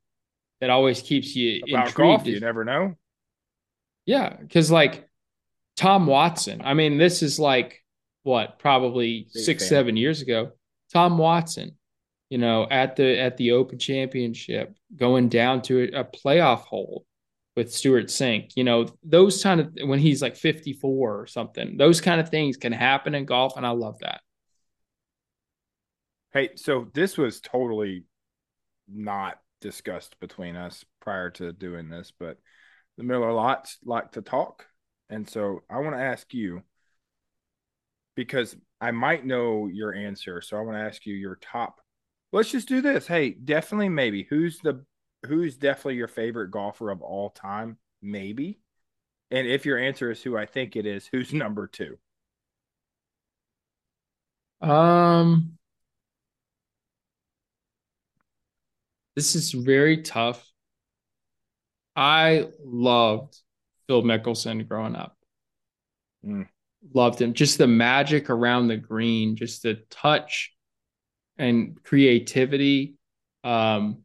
that always keeps you about intrigued golf. You never know. yeah because like tom watson i mean this is like what probably Big six fan. seven years ago tom watson you know at the at the open championship going down to a, a playoff hole with Stewart Cink. You know, those kind of when he's like 54 or something, those kind of things can happen in golf, and I love that. Hey, so this was totally not discussed between us prior to doing this, but the Miller lots like to talk. And so I want to ask you because I might know your answer. So I want to ask you your top. Let's just do this. Hey, definitely maybe. Who's the who's definitely your favorite golfer of all time? Maybe. And if your answer is who I think it is, who's number two? Um, this is very tough. I loved Phil Mickelson growing up. Mm. Loved him. Just the magic around the green, just the touch and creativity. Um,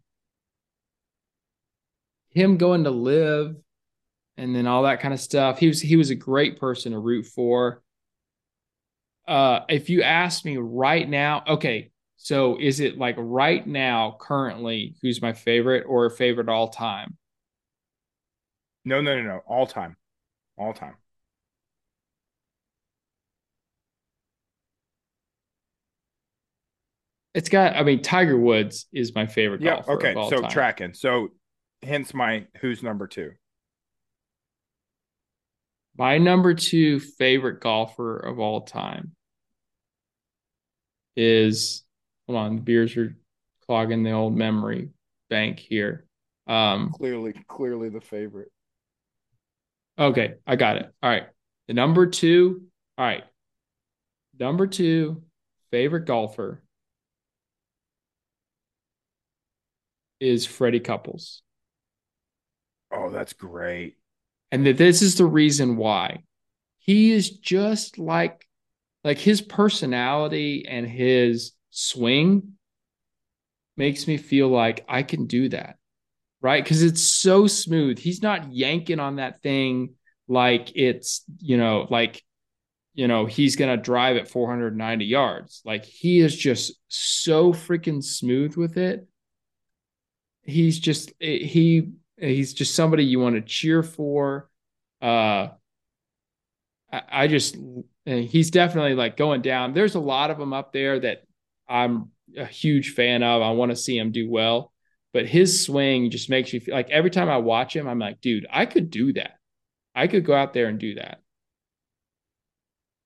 him going to live and then all that kind of stuff. He was he was a great person to root for. Uh, if you ask me right now, okay, so is it like right now, currently, who's my favorite or favorite all time? No, no, no, no. All time. All time. It's got, I mean, Tiger Woods is my favorite Yeah. golfer. Okay. of all So time. tracking. So hence my who's number two. My number two favorite golfer of all time is hold on, the beers are clogging the old memory bank here. Um, Clearly, clearly the favorite. Okay, I got it. All right. The number two, all right. Number two favorite golfer is Freddie Couples. Oh, that's great. and that this is the reason why he is just like like his personality and his swing makes me feel like I can do that right? Because it's so smooth. He's not yanking on that thing like it's you know like you know he's gonna drive at 490 yards. Like he is just so freaking smooth with it. He's just he he's just somebody you want to cheer for. Uh I, I just he's definitely like going down. There's a lot of them up there that I'm a huge fan of. I want to see him do well, but his swing just makes you feel like every time I watch him, I'm like, dude, I could do that. I could go out there and do that.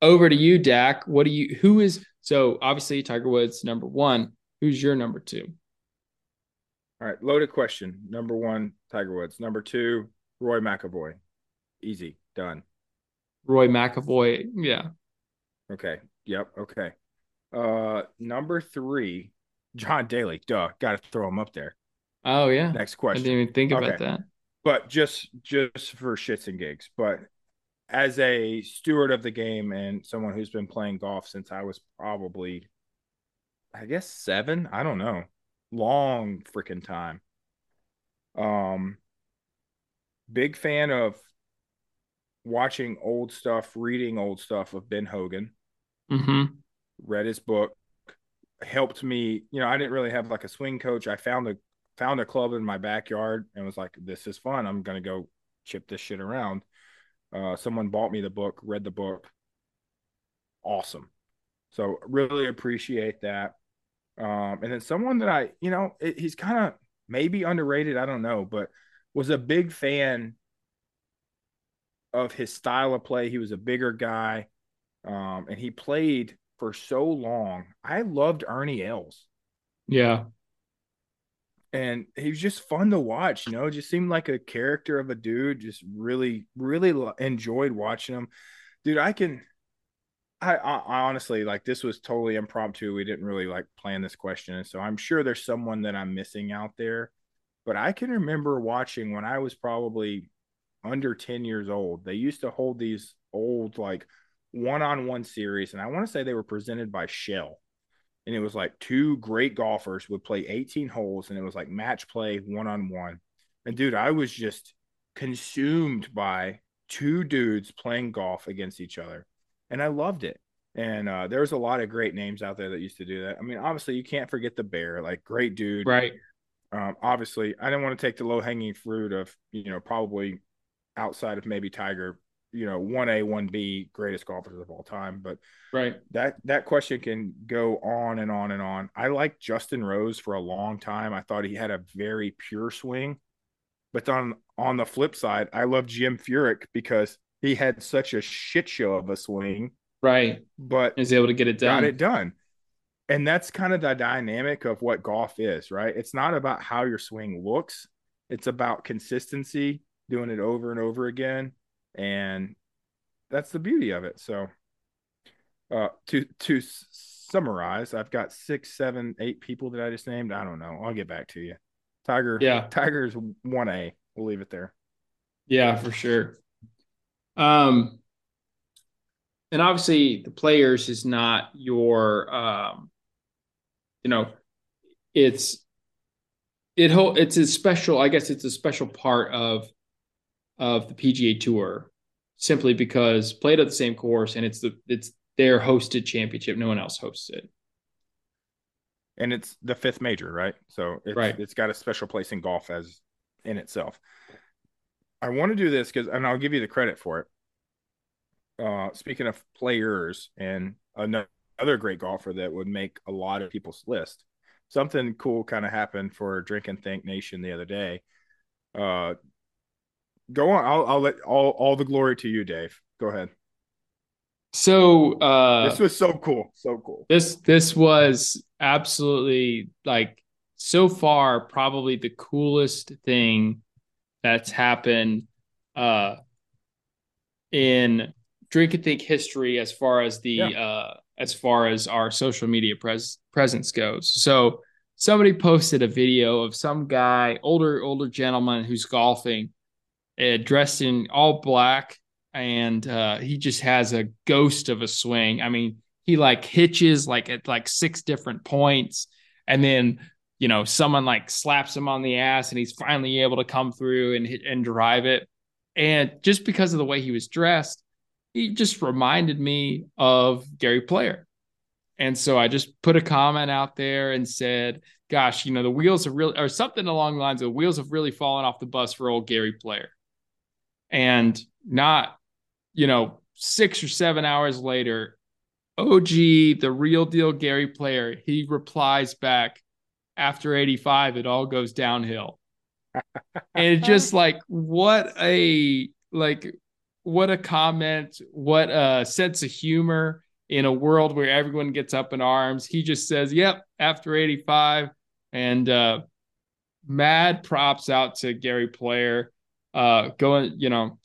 Over to you, Dak. What do you? Who is so obviously Tiger Woods number one. Who's your number two? All right, loaded question. Number one, Tiger Woods. Number two, Roy McAvoy. Easy, done. Roy McAvoy. Yeah. Okay. Yep. Okay. Uh, number three, John Daly. Duh, got to throw him up there. Oh yeah. Next question. I didn't even think about that. but just just for shits and gigs. But as a steward of the game and someone who's been playing golf since I was probably, I guess seven. I don't know, long freaking time. Um, big fan of watching old stuff, reading old stuff of Ben Hogan. Mm-hmm. Read his book, helped me. You know, I didn't really have like a swing coach. I found a found a club in my backyard and was like, "This is fun. I'm gonna go chip this shit around." Uh, someone bought me the book, read the book. Awesome. So really appreciate that. Um, and then someone that I, you know, it, he's kind of maybe underrated. I don't know, but was a big fan of his style of play. He was a bigger guy, um, and he played for so long. I loved Ernie Els Yeah. And he was just fun to watch. You know, just seemed like a character of a dude. Just really, really enjoyed watching him, dude. I can, I, I, honestly like this was totally impromptu. We didn't really like plan this question, and so I'm sure there's someone that I'm missing out there. But I can remember watching when I was probably under 10 years old. They used to hold these old like one-on-one series, and I want to say they were presented by Shell and it was like two great golfers would play 18 holes and it was like match play one on one. And dude, I was just consumed by two dudes playing golf against each other. And I loved it. And uh, there's a lot of great names out there that used to do that. I mean, obviously, you can't forget the bear, like great dude. Right. Um, obviously, I didn't want to take the low hanging fruit of, you know, probably outside of maybe Tiger, you know, 1A, 1B, greatest golfers of all time. But Right. that that question can go on and on and on. I liked Justin Rose for a long time. I thought he had a very pure swing. But on on the flip side, I love Jim Furyk because he had such a shit show of a swing, Right. but Is able to get it done. got it done. And that's kind of the dynamic of what golf is, right? It's not about how your swing looks. It's about consistency, doing it over and over again. And that's the beauty of it. So uh to to summarize, I've got six, seven, eight people that I just named. I don't know. I'll get back to you. Tiger, Yeah. Tiger's one A. We'll leave it there. Yeah, for sure. Um, and obviously the players is not your, um, you know, it's it ho- it's a special. I guess it's a special part of of the PGA Tour, simply because played at the same course and it's the it's their hosted championship. No one else hosts it. and it's the fifth major, right? So it's, Right. it's got a special place in golf as in itself. I want to do this because, and I'll give you the credit for it. Uh, speaking of players and another great golfer that would make a lot of people's list, something cool kind of happened for Drink and Think Nation the other day. Uh, go on. I'll, I'll let all, all the glory to you, Dave. Go ahead. So uh, this was so cool. So cool. this this was absolutely like so far probably the coolest thing that's happened uh in drink and think history as far as the Yeah. uh as far as our social media pres- presence goes so somebody posted a video of some guy older older gentleman who's golfing uh, dressed in all black and uh he just has a ghost of a swing. I mean he like hitches like at like six different points and then you know someone like slaps him on the ass and he's finally able to come through and hit and drive it. And just because of the way he was dressed he just reminded me of Gary Player. And so I just put a comment out there and said gosh you know the wheels have really or something along the lines of the wheels have really fallen off the bus for old Gary Player and not you know six or seven hours later, OG, the real deal Gary player, he replies back after 85, it all goes downhill. and it's just like, what a like what a comment, what a sense of humor in a world where everyone gets up in arms. He just says, Yep, after 85. And uh mad props out to Gary Player. Uh going, you know,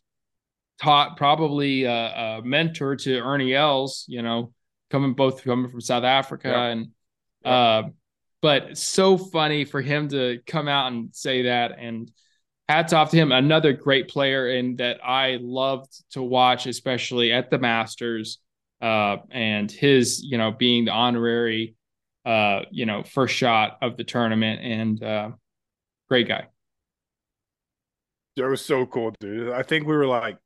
taught probably a, a mentor to Ernie Els, you know, coming both coming from South Africa Yeah. and uh but so funny for him to come out and say that and hats off to him another great player and that I loved to watch especially at the Masters uh and his you know being the honorary uh you know first shot of the tournament and uh great guy It was so cool, dude. I think we were like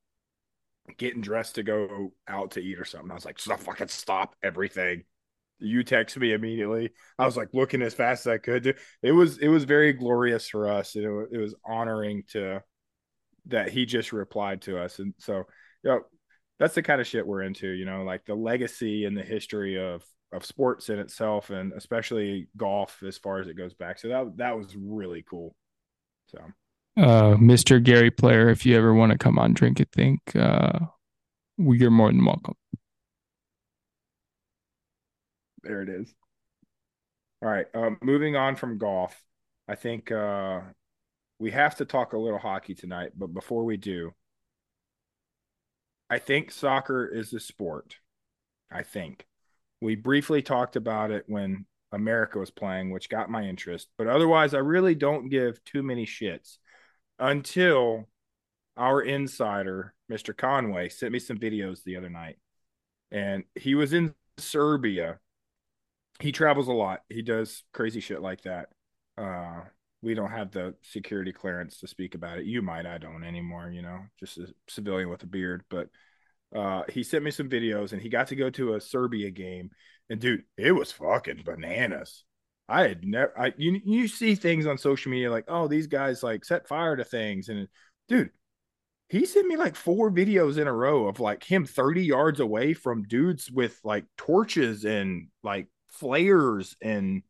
getting dressed to go out to eat or something. I was like, "Stop, fucking stop everything." You text me immediately. I was like looking as fast as I could. Dude. It was it was very glorious for us. Wa- it was honoring to that he just replied to us, and so you know, that's the kind of shit we're into. You know, like the legacy and the history of of sports in itself, and especially golf as far as it goes back. So that that was really cool. So. Uh Mr. Gary Player if you ever want to come on drink it think uh you're more than welcome There it is. All right. Um, moving on from golf, I think uh, we have to talk a little hockey tonight. But before we do, I think soccer is the sport. I think we briefly talked about it when America was playing, which got my interest. But otherwise, I really don't give too many shits until our insider, Mr. Conway, sent me some videos the other night. And he was in Serbia he travels a lot. He does crazy shit like that. Uh, we don't have the security clearance to speak about it. You might, I don't anymore. You know, just a civilian with a beard. But uh, he sent me some videos, and he got to go to a Serbia game, and dude, it was fucking bananas. I had never. I you you see things on social media like, oh, these guys like set fire to things, and dude, he sent me like four videos in a row of like him 30 yards away from dudes with like torches and like flares and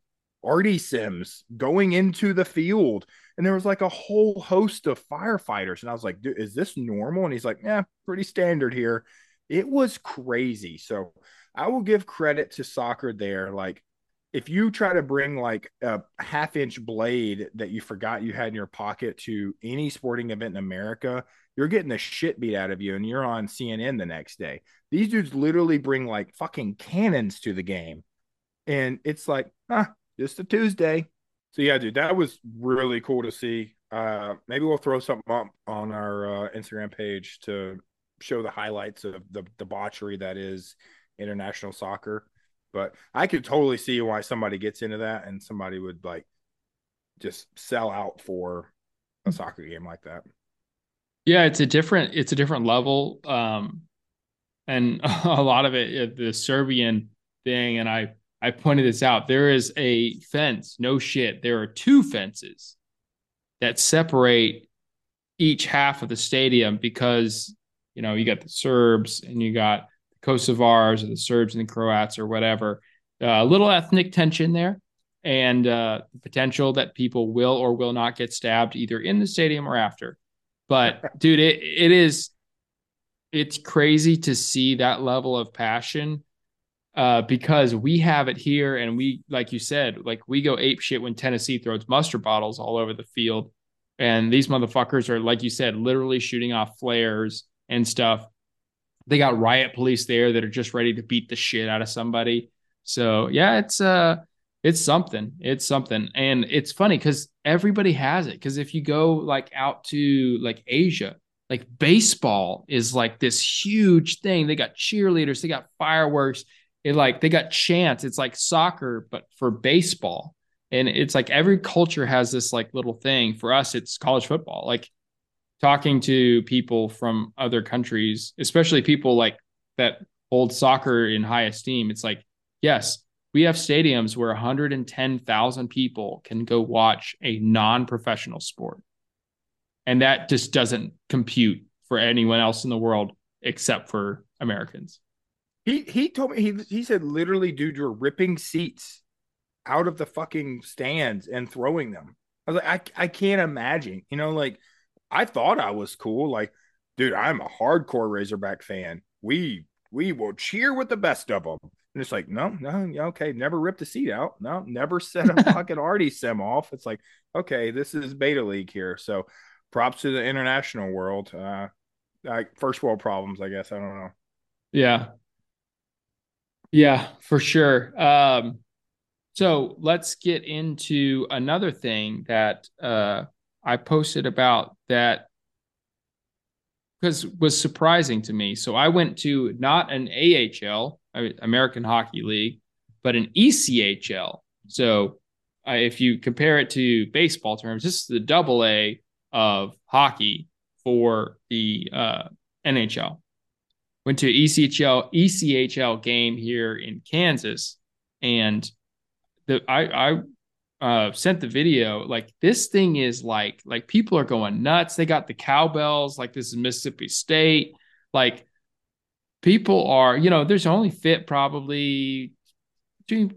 arty sims going into the field. And there was like a whole host of firefighters. And i was like dude is this normal? And he's like yeah pretty standard here. It was crazy. So i will give credit to soccer there. Like if you try to bring like a half inch blade that you forgot you had in your pocket to any sporting event in america you're getting the shit beat out of you and you're on cnn the next day. These dudes literally bring like fucking cannons to the game. And it's like ah just a tuesday. So yeah dude that was really cool to see. Uh maybe we'll throw something up on our uh, instagram page to show the highlights of the debauchery that is international soccer but i could totally see why somebody gets into that and somebody would like just sell out for a soccer game like that Yeah, it's a different it's a different level. Um and a lot of it the Serbian thing and I I pointed this out. There is a fence, no shit. There are two fences that separate each half of the stadium because you know, you got the Serbs and you got Kosovars or the Serbs and the Croats or whatever. Uh, a little ethnic tension there and uh, the potential that people will or will not get stabbed either in the stadium or after. But dude, it it is it's crazy to see that level of passion uh, because we have it here and we like you said, like we go ape shit when Tennessee throws mustard bottles all over the field. And these motherfuckers are, like you said, literally shooting off flares and stuff. They got riot police there that are just ready to beat the shit out of somebody. So yeah, it's uh it's something. It's something. And it's funny because everybody has it. Because if you go like out to like Asia, like baseball is like this huge thing. They got cheerleaders, they got fireworks, it like they got chants. It's like soccer, but for baseball. And it's like every culture has this like little thing. For us, it's college football. Like talking to people from other countries, especially people like that hold soccer in high esteem. It's like, yes, we have stadiums where 110,000 people can go watch a non-professional sport. And that just doesn't compute for anyone else in the world except for Americans. He he told me he he said literally, dude, you're ripping seats out of the fucking stands and throwing them. I was like, I I can't imagine. You know, like I thought I was cool. Like, dude, I'm a hardcore Razorback fan. We we will cheer with the best of them. And it's like, no, no, okay, never ripped a seat out. No, never set a fucking Artie sim off. It's like, okay, this is beta league here. So props to the international world. Uh like first world problems, I guess. I don't know. Yeah. Yeah, for sure. Um so let's get into another thing that uh I posted about that because was surprising to me. So I went to not an AHL, American Hockey League, but an ECHL. So uh, if you compare it to baseball terms, this is the double A of hockey for the uh, NHL. Went to ECHL ECHL game here in Kansas, and the I I uh, sent the video. Like this thing is like like people are going nuts. They got the cowbells. Like this is Mississippi State. Like people are, you know, there's only fit probably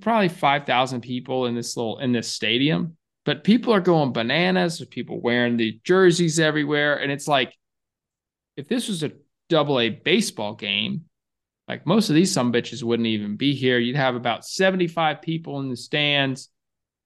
probably five thousand people in this little in this stadium. But people are going bananas. There's people wearing the jerseys everywhere, and it's like if this was a double A baseball game, like most of these some bitches wouldn't even be here. You'd have about 75 people in the stands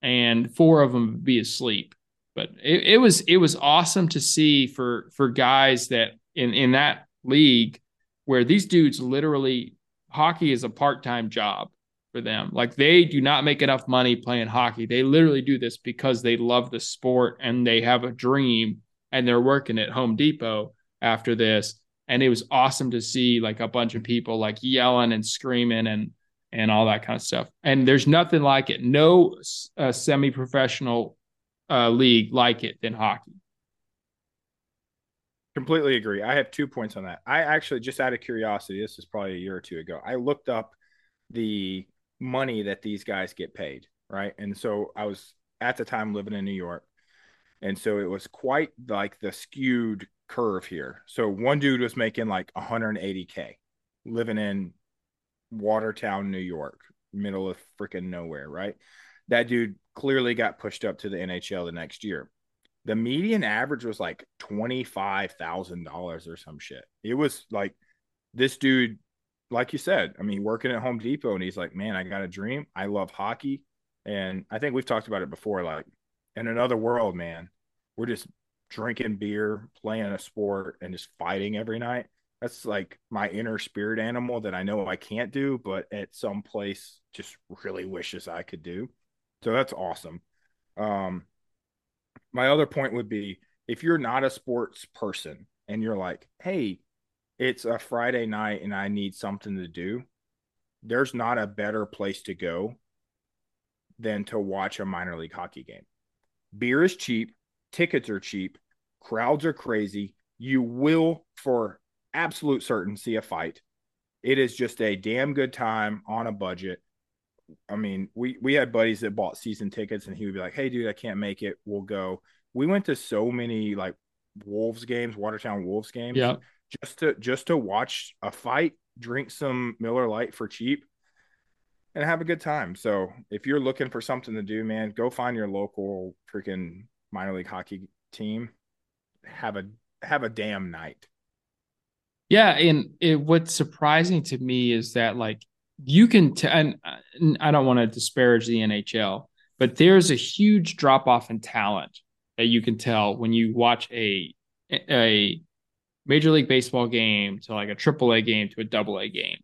and four of them would be asleep. But it, it was it was awesome to see for for guys that in in that league where these dudes literally hockey is a part-time job for them. Like they do not make enough money playing hockey. They literally do this because they love the sport and they have a dream and they're working at Home Depot after this. And it was awesome to see like a bunch of people like yelling and screaming and and all that kind of stuff. And there's nothing like it. No uh, semi-professional uh, league like it than hockey. Completely agree. I have two points on that. I actually, just out of curiosity, this is probably a year or two ago, I looked up the money that these guys get paid, right? And so I was at the time living in New York. And so it was quite like the skewed curve here. So one dude was making like 180K living in Watertown, New York, middle of freaking nowhere, right? That dude clearly got pushed up to the NHL the next year. The median average was like $25,000 or some shit. It was like this dude, like you said, I mean, working at Home Depot, and he's like, man, I got a dream. I love hockey. And I think we've talked about it before. Like, in another world, man, we're just drinking beer, playing a sport, and just fighting every night that's like my inner spirit animal that I know I can't do, but at some place just really wishes I could do. So that's awesome. Um, my other point would be if you're not a sports person and you're like, hey, it's a Friday night and I need something to do, there's not a better place to go than to watch a minor league hockey game. Beer is cheap, tickets are cheap, crowds are crazy. You will, for absolute certainty see a fight. It is just a damn good time on a budget. I mean, we we had buddies that bought season tickets, and he would be like, "Hey, dude, I can't make it. We'll go." We went to so many like Wolves games, Watertown Wolves games, yeah, just to just to watch a fight, drink some Miller Lite for cheap, and have a good time. So if you're looking for something to do, man, go find your local freaking minor league hockey team. Have a have a damn night. Yeah, and it, what's surprising to me is that like you can t- and, I don't want to disparage the NHL, but there's a huge drop off in talent that you can tell when you watch a a major league baseball game to like a triple A game to a double A game.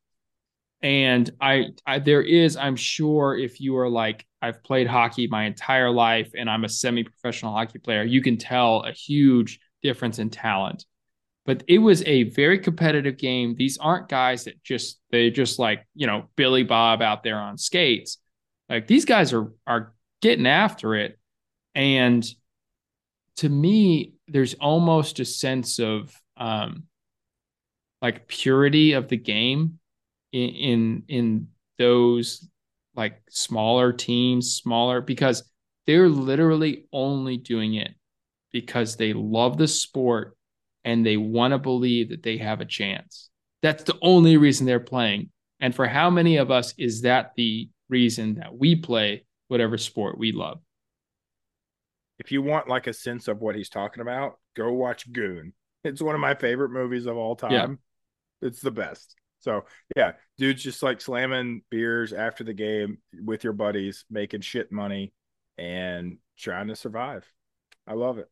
And I, I there is, I'm sure if you are like, I've played hockey my entire life and I'm a semi-professional hockey player, you can tell a huge difference in talent but it was a very competitive game. These aren't guys that just they just like, you know, Billy Bob out there on skates. Like these guys are are getting after it. And to me, there's almost a sense of um like purity of the game in in, in those like smaller teams, smaller because they're literally only doing it because they love the sport and they want to believe that they have a chance. That's the only reason they're playing. And for how many of us is that the reason that we play whatever sport we love? If you want like a sense of what he's talking about, go watch Goon. It's one of my favorite movies of all time. Yeah. It's the best. So yeah, dude's just like slamming beers after the game with your buddies, making shit money and trying to survive. I love it.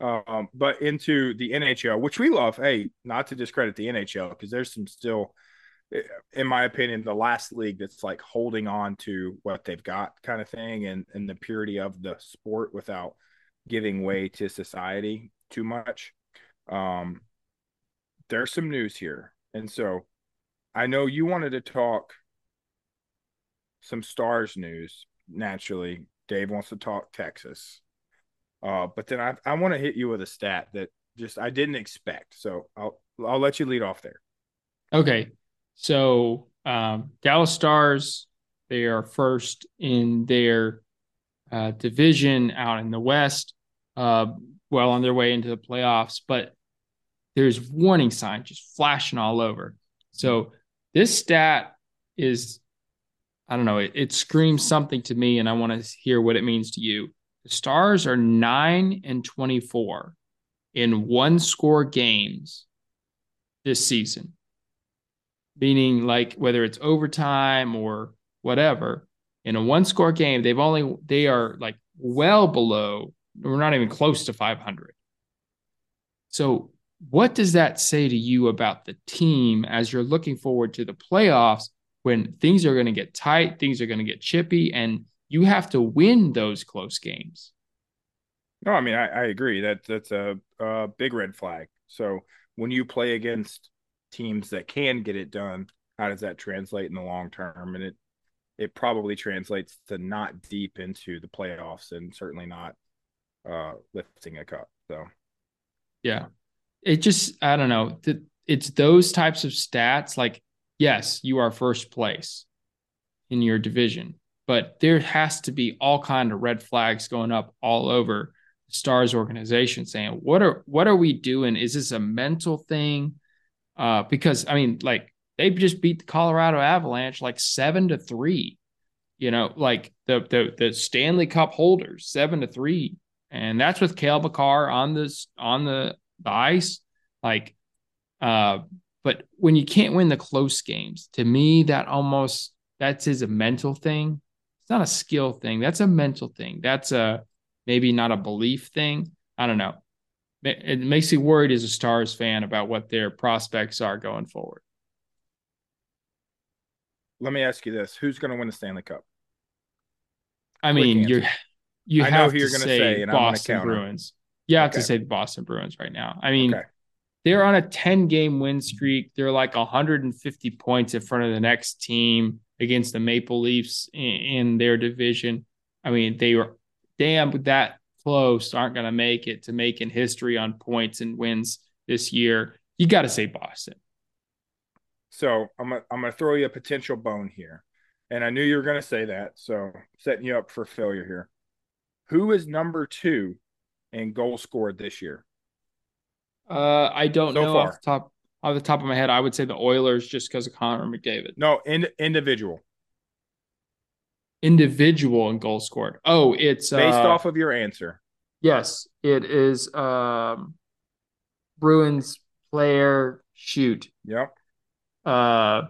Um, but into the NHL, which we love. Hey, not to discredit the NHL because there's some still, in my opinion, the last league that's like holding on to what they've got, kind of thing, and and the purity of the sport without giving way to society too much. Um, there's some news here, and so I know you wanted to talk some stars news. Naturally, Dave wants to talk Texas. Uh, but then I, I want to hit you with a stat that just I didn't expect. So I'll I'll let you lead off there. Okay. So um, Dallas Stars, they are first in their uh, division out in the West, uh, well on their way into the playoffs. But there's warning signs just flashing all over. So this stat is, I don't know, it, it screams something to me, and I want to hear what it means to you. The Stars are nine and 24 in one score games this season, meaning like whether it's overtime or whatever. In a one score game, they've only, they are like well below, we're not even close to 500. So, what does that say to you about the team as you're looking forward to the playoffs when things are going to get tight, things are going to get chippy, and you have to win those close games. No, I mean I, I agree that that's a, a, big red flag. So when you play against teams that can get it done, how does that translate in the long term? And it it probably translates to not deep into the playoffs and certainly not uh, lifting a cup. So yeah, it just I don't know. It's those types of stats. Like yes, you are first place in your division, but there has to be all kind of red flags going up all over the stars organization saying what are what are we doing? Is this a mental thing? Uh because i mean like they just beat the colorado avalanche like seven to three you know like the the, the stanley cup holders seven to three. And that's with Cale Makar on this on the, the ice. Like uh but when you can't win the close games to me that almost that's is a mental thing it's not a skill thing. That's a mental thing. That's a maybe not a belief thing. I don't know. It makes me worried as a Stars fan about what their prospects are going forward. Let me ask you this: Who's going to win the Stanley Cup? I mean, you're you I have who you're to gonna say, say, and I'm gonna Boston. Bruins. You have Okay. to say the Boston Bruins right now. I mean, Okay. They're on a 10 game win streak. They're like 150 points in front of the next team against the Maple Leafs in, in their division. I mean, they were damn that close, aren't going to make it to making history on points and wins this year. You got to say Boston. So I'm gonna, I'm going to throw you a potential bone here, and I knew you were going to say that. So setting you up for failure here. Who is number two in goal scored this year? Uh, I don't So know far. off the top off the top of my head. I would say the Oilers just because of Connor McDavid. No, in, individual, Individual and goal scored. Oh, it's based uh, off of your answer. Yes, it is um Bruins player shoot. Yep. Uh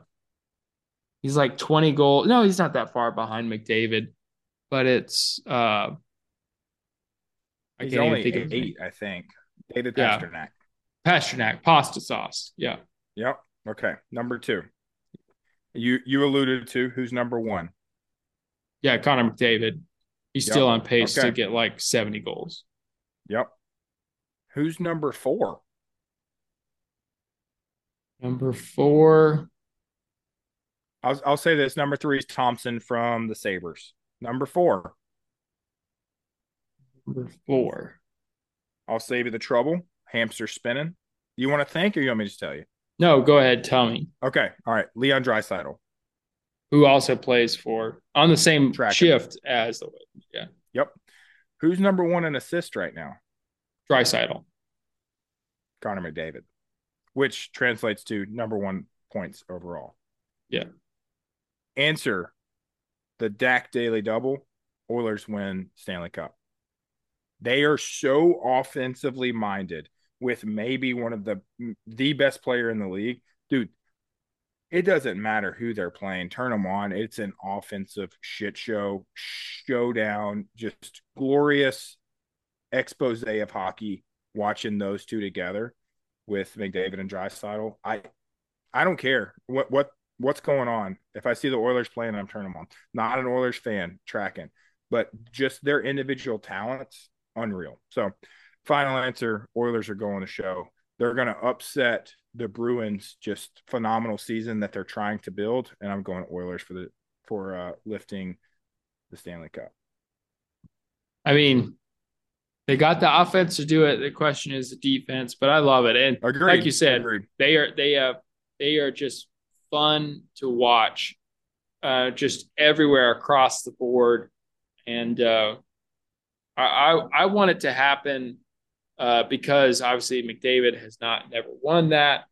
he's like 20 goals. No, he's not that far behind McDavid, but it's uh I He's can't only of eight, I think. David Yeah. Pastrnak. Pastrnak, pasta sauce. Yeah. Yep. Okay. Number two. You you alluded to who's number one. Yeah, Connor McDavid. He's Yep. still on pace Okay. to get like 70 goals. Yep. Who's number four? Number 4, I'll I'll say this. Number three is Thompson from the Sabres. Number four, number 4. I'll save you the trouble. Hamster spinning. You want to think, or you want me to tell you? No, go ahead, tell me. Okay. All right. Leon Draisaitl. Who also plays for on the same shift as the yeah, Yep. Who's number one in assist right now? Draisaitl. Connor McDavid, which translates to number one points overall. Yeah. Answer the Dak Daily double. Oilers win Stanley Cup. They are so offensively minded with maybe one of the the best player in the league. Dude, it doesn't matter who they're playing. Turn them on. It's an offensive shit show, showdown, just glorious expose of hockey watching those two together with McDavid and Draisaitl. I I don't care what what what's going on. If I see the Oilers playing, I'm turning them on. Not an Oilers fan tracking, but just their individual talents, unreal. So, final answer: Oilers are going to show. They're going to upset the Bruins. Just phenomenal season that they're trying to build, and I'm going Oilers for the for uh, lifting the Stanley Cup. I mean, they got the offense to do it. The question is the defense, but I love it. And Agreed. like you said, Agreed. they are they have they are just fun to watch, uh, just everywhere across the board. And uh, I, I I want it to happen uh, because obviously McDavid has not never won that,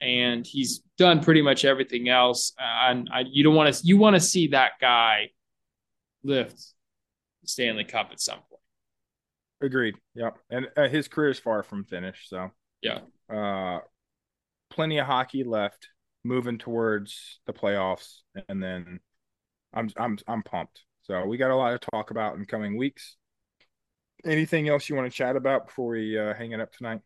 and he's done pretty much everything else. Uh, and I, you don't want to you want to see that guy lift the Stanley Cup at some point. Agreed. Yep. And uh, his career is far from finished. So Yeah. uh, plenty of hockey left. Moving towards the playoffs, and then I'm I'm I'm pumped. So we got a lot to talk about in coming weeks. Anything else you want to chat about before we uh, hang it up tonight?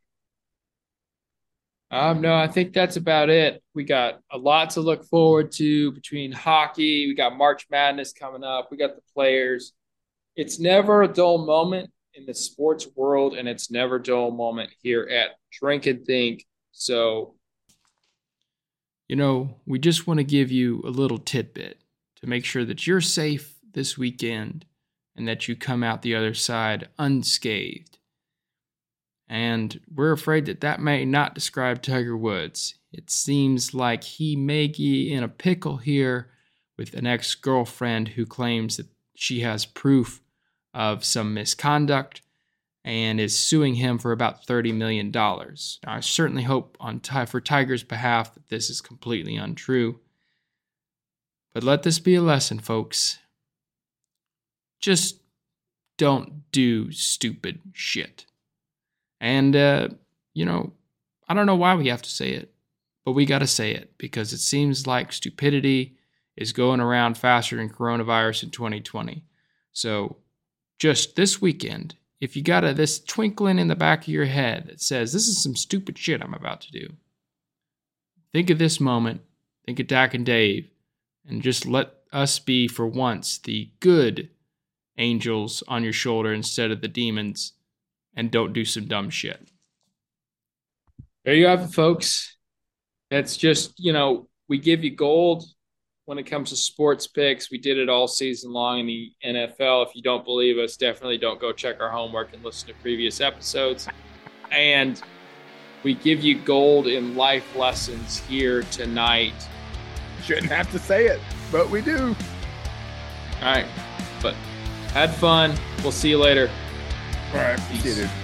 Um, no, I think that's about it. We got a lot to look forward to between hockey. We got March Madness coming up. We got the players. It's never a dull moment in the sports world, and it's never a dull moment here at Drink and Think. So, you know, we just want to give you a little tidbit to make sure that you're safe this weekend and that you come out the other side unscathed. And we're afraid that that may not describe Tiger Woods. It seems like he may be in a pickle here with an ex girlfriend who claims that she has proof of some misconduct and is suing him for about $30 million. Now, I certainly hope on for Tiger's behalf that this is completely untrue. But let this be a lesson, folks. Just don't do stupid shit. And, uh, you know, I don't know why we have to say it, but we got to say it because it seems like stupidity is going around faster than coronavirus in 2020. So, just this weekend, if you got a, this twinkling in the back of your head that says, this is some stupid shit I'm about to do, think of this moment, think of Dak and Dave, and just let us be, for once, the good angels on your shoulder instead of the demons, and don't do some dumb shit. There you have it, folks. That's just, you know, we give you gold when it comes to sports picks. We did it all season long in the NFL. If you don't believe us, definitely don't go check our homework and listen to previous episodes. And we give you gold in life lessons here tonight. Shouldn't have to say it, but we do. All right. But had fun. We'll see you later. All right. Peace. See you, dude.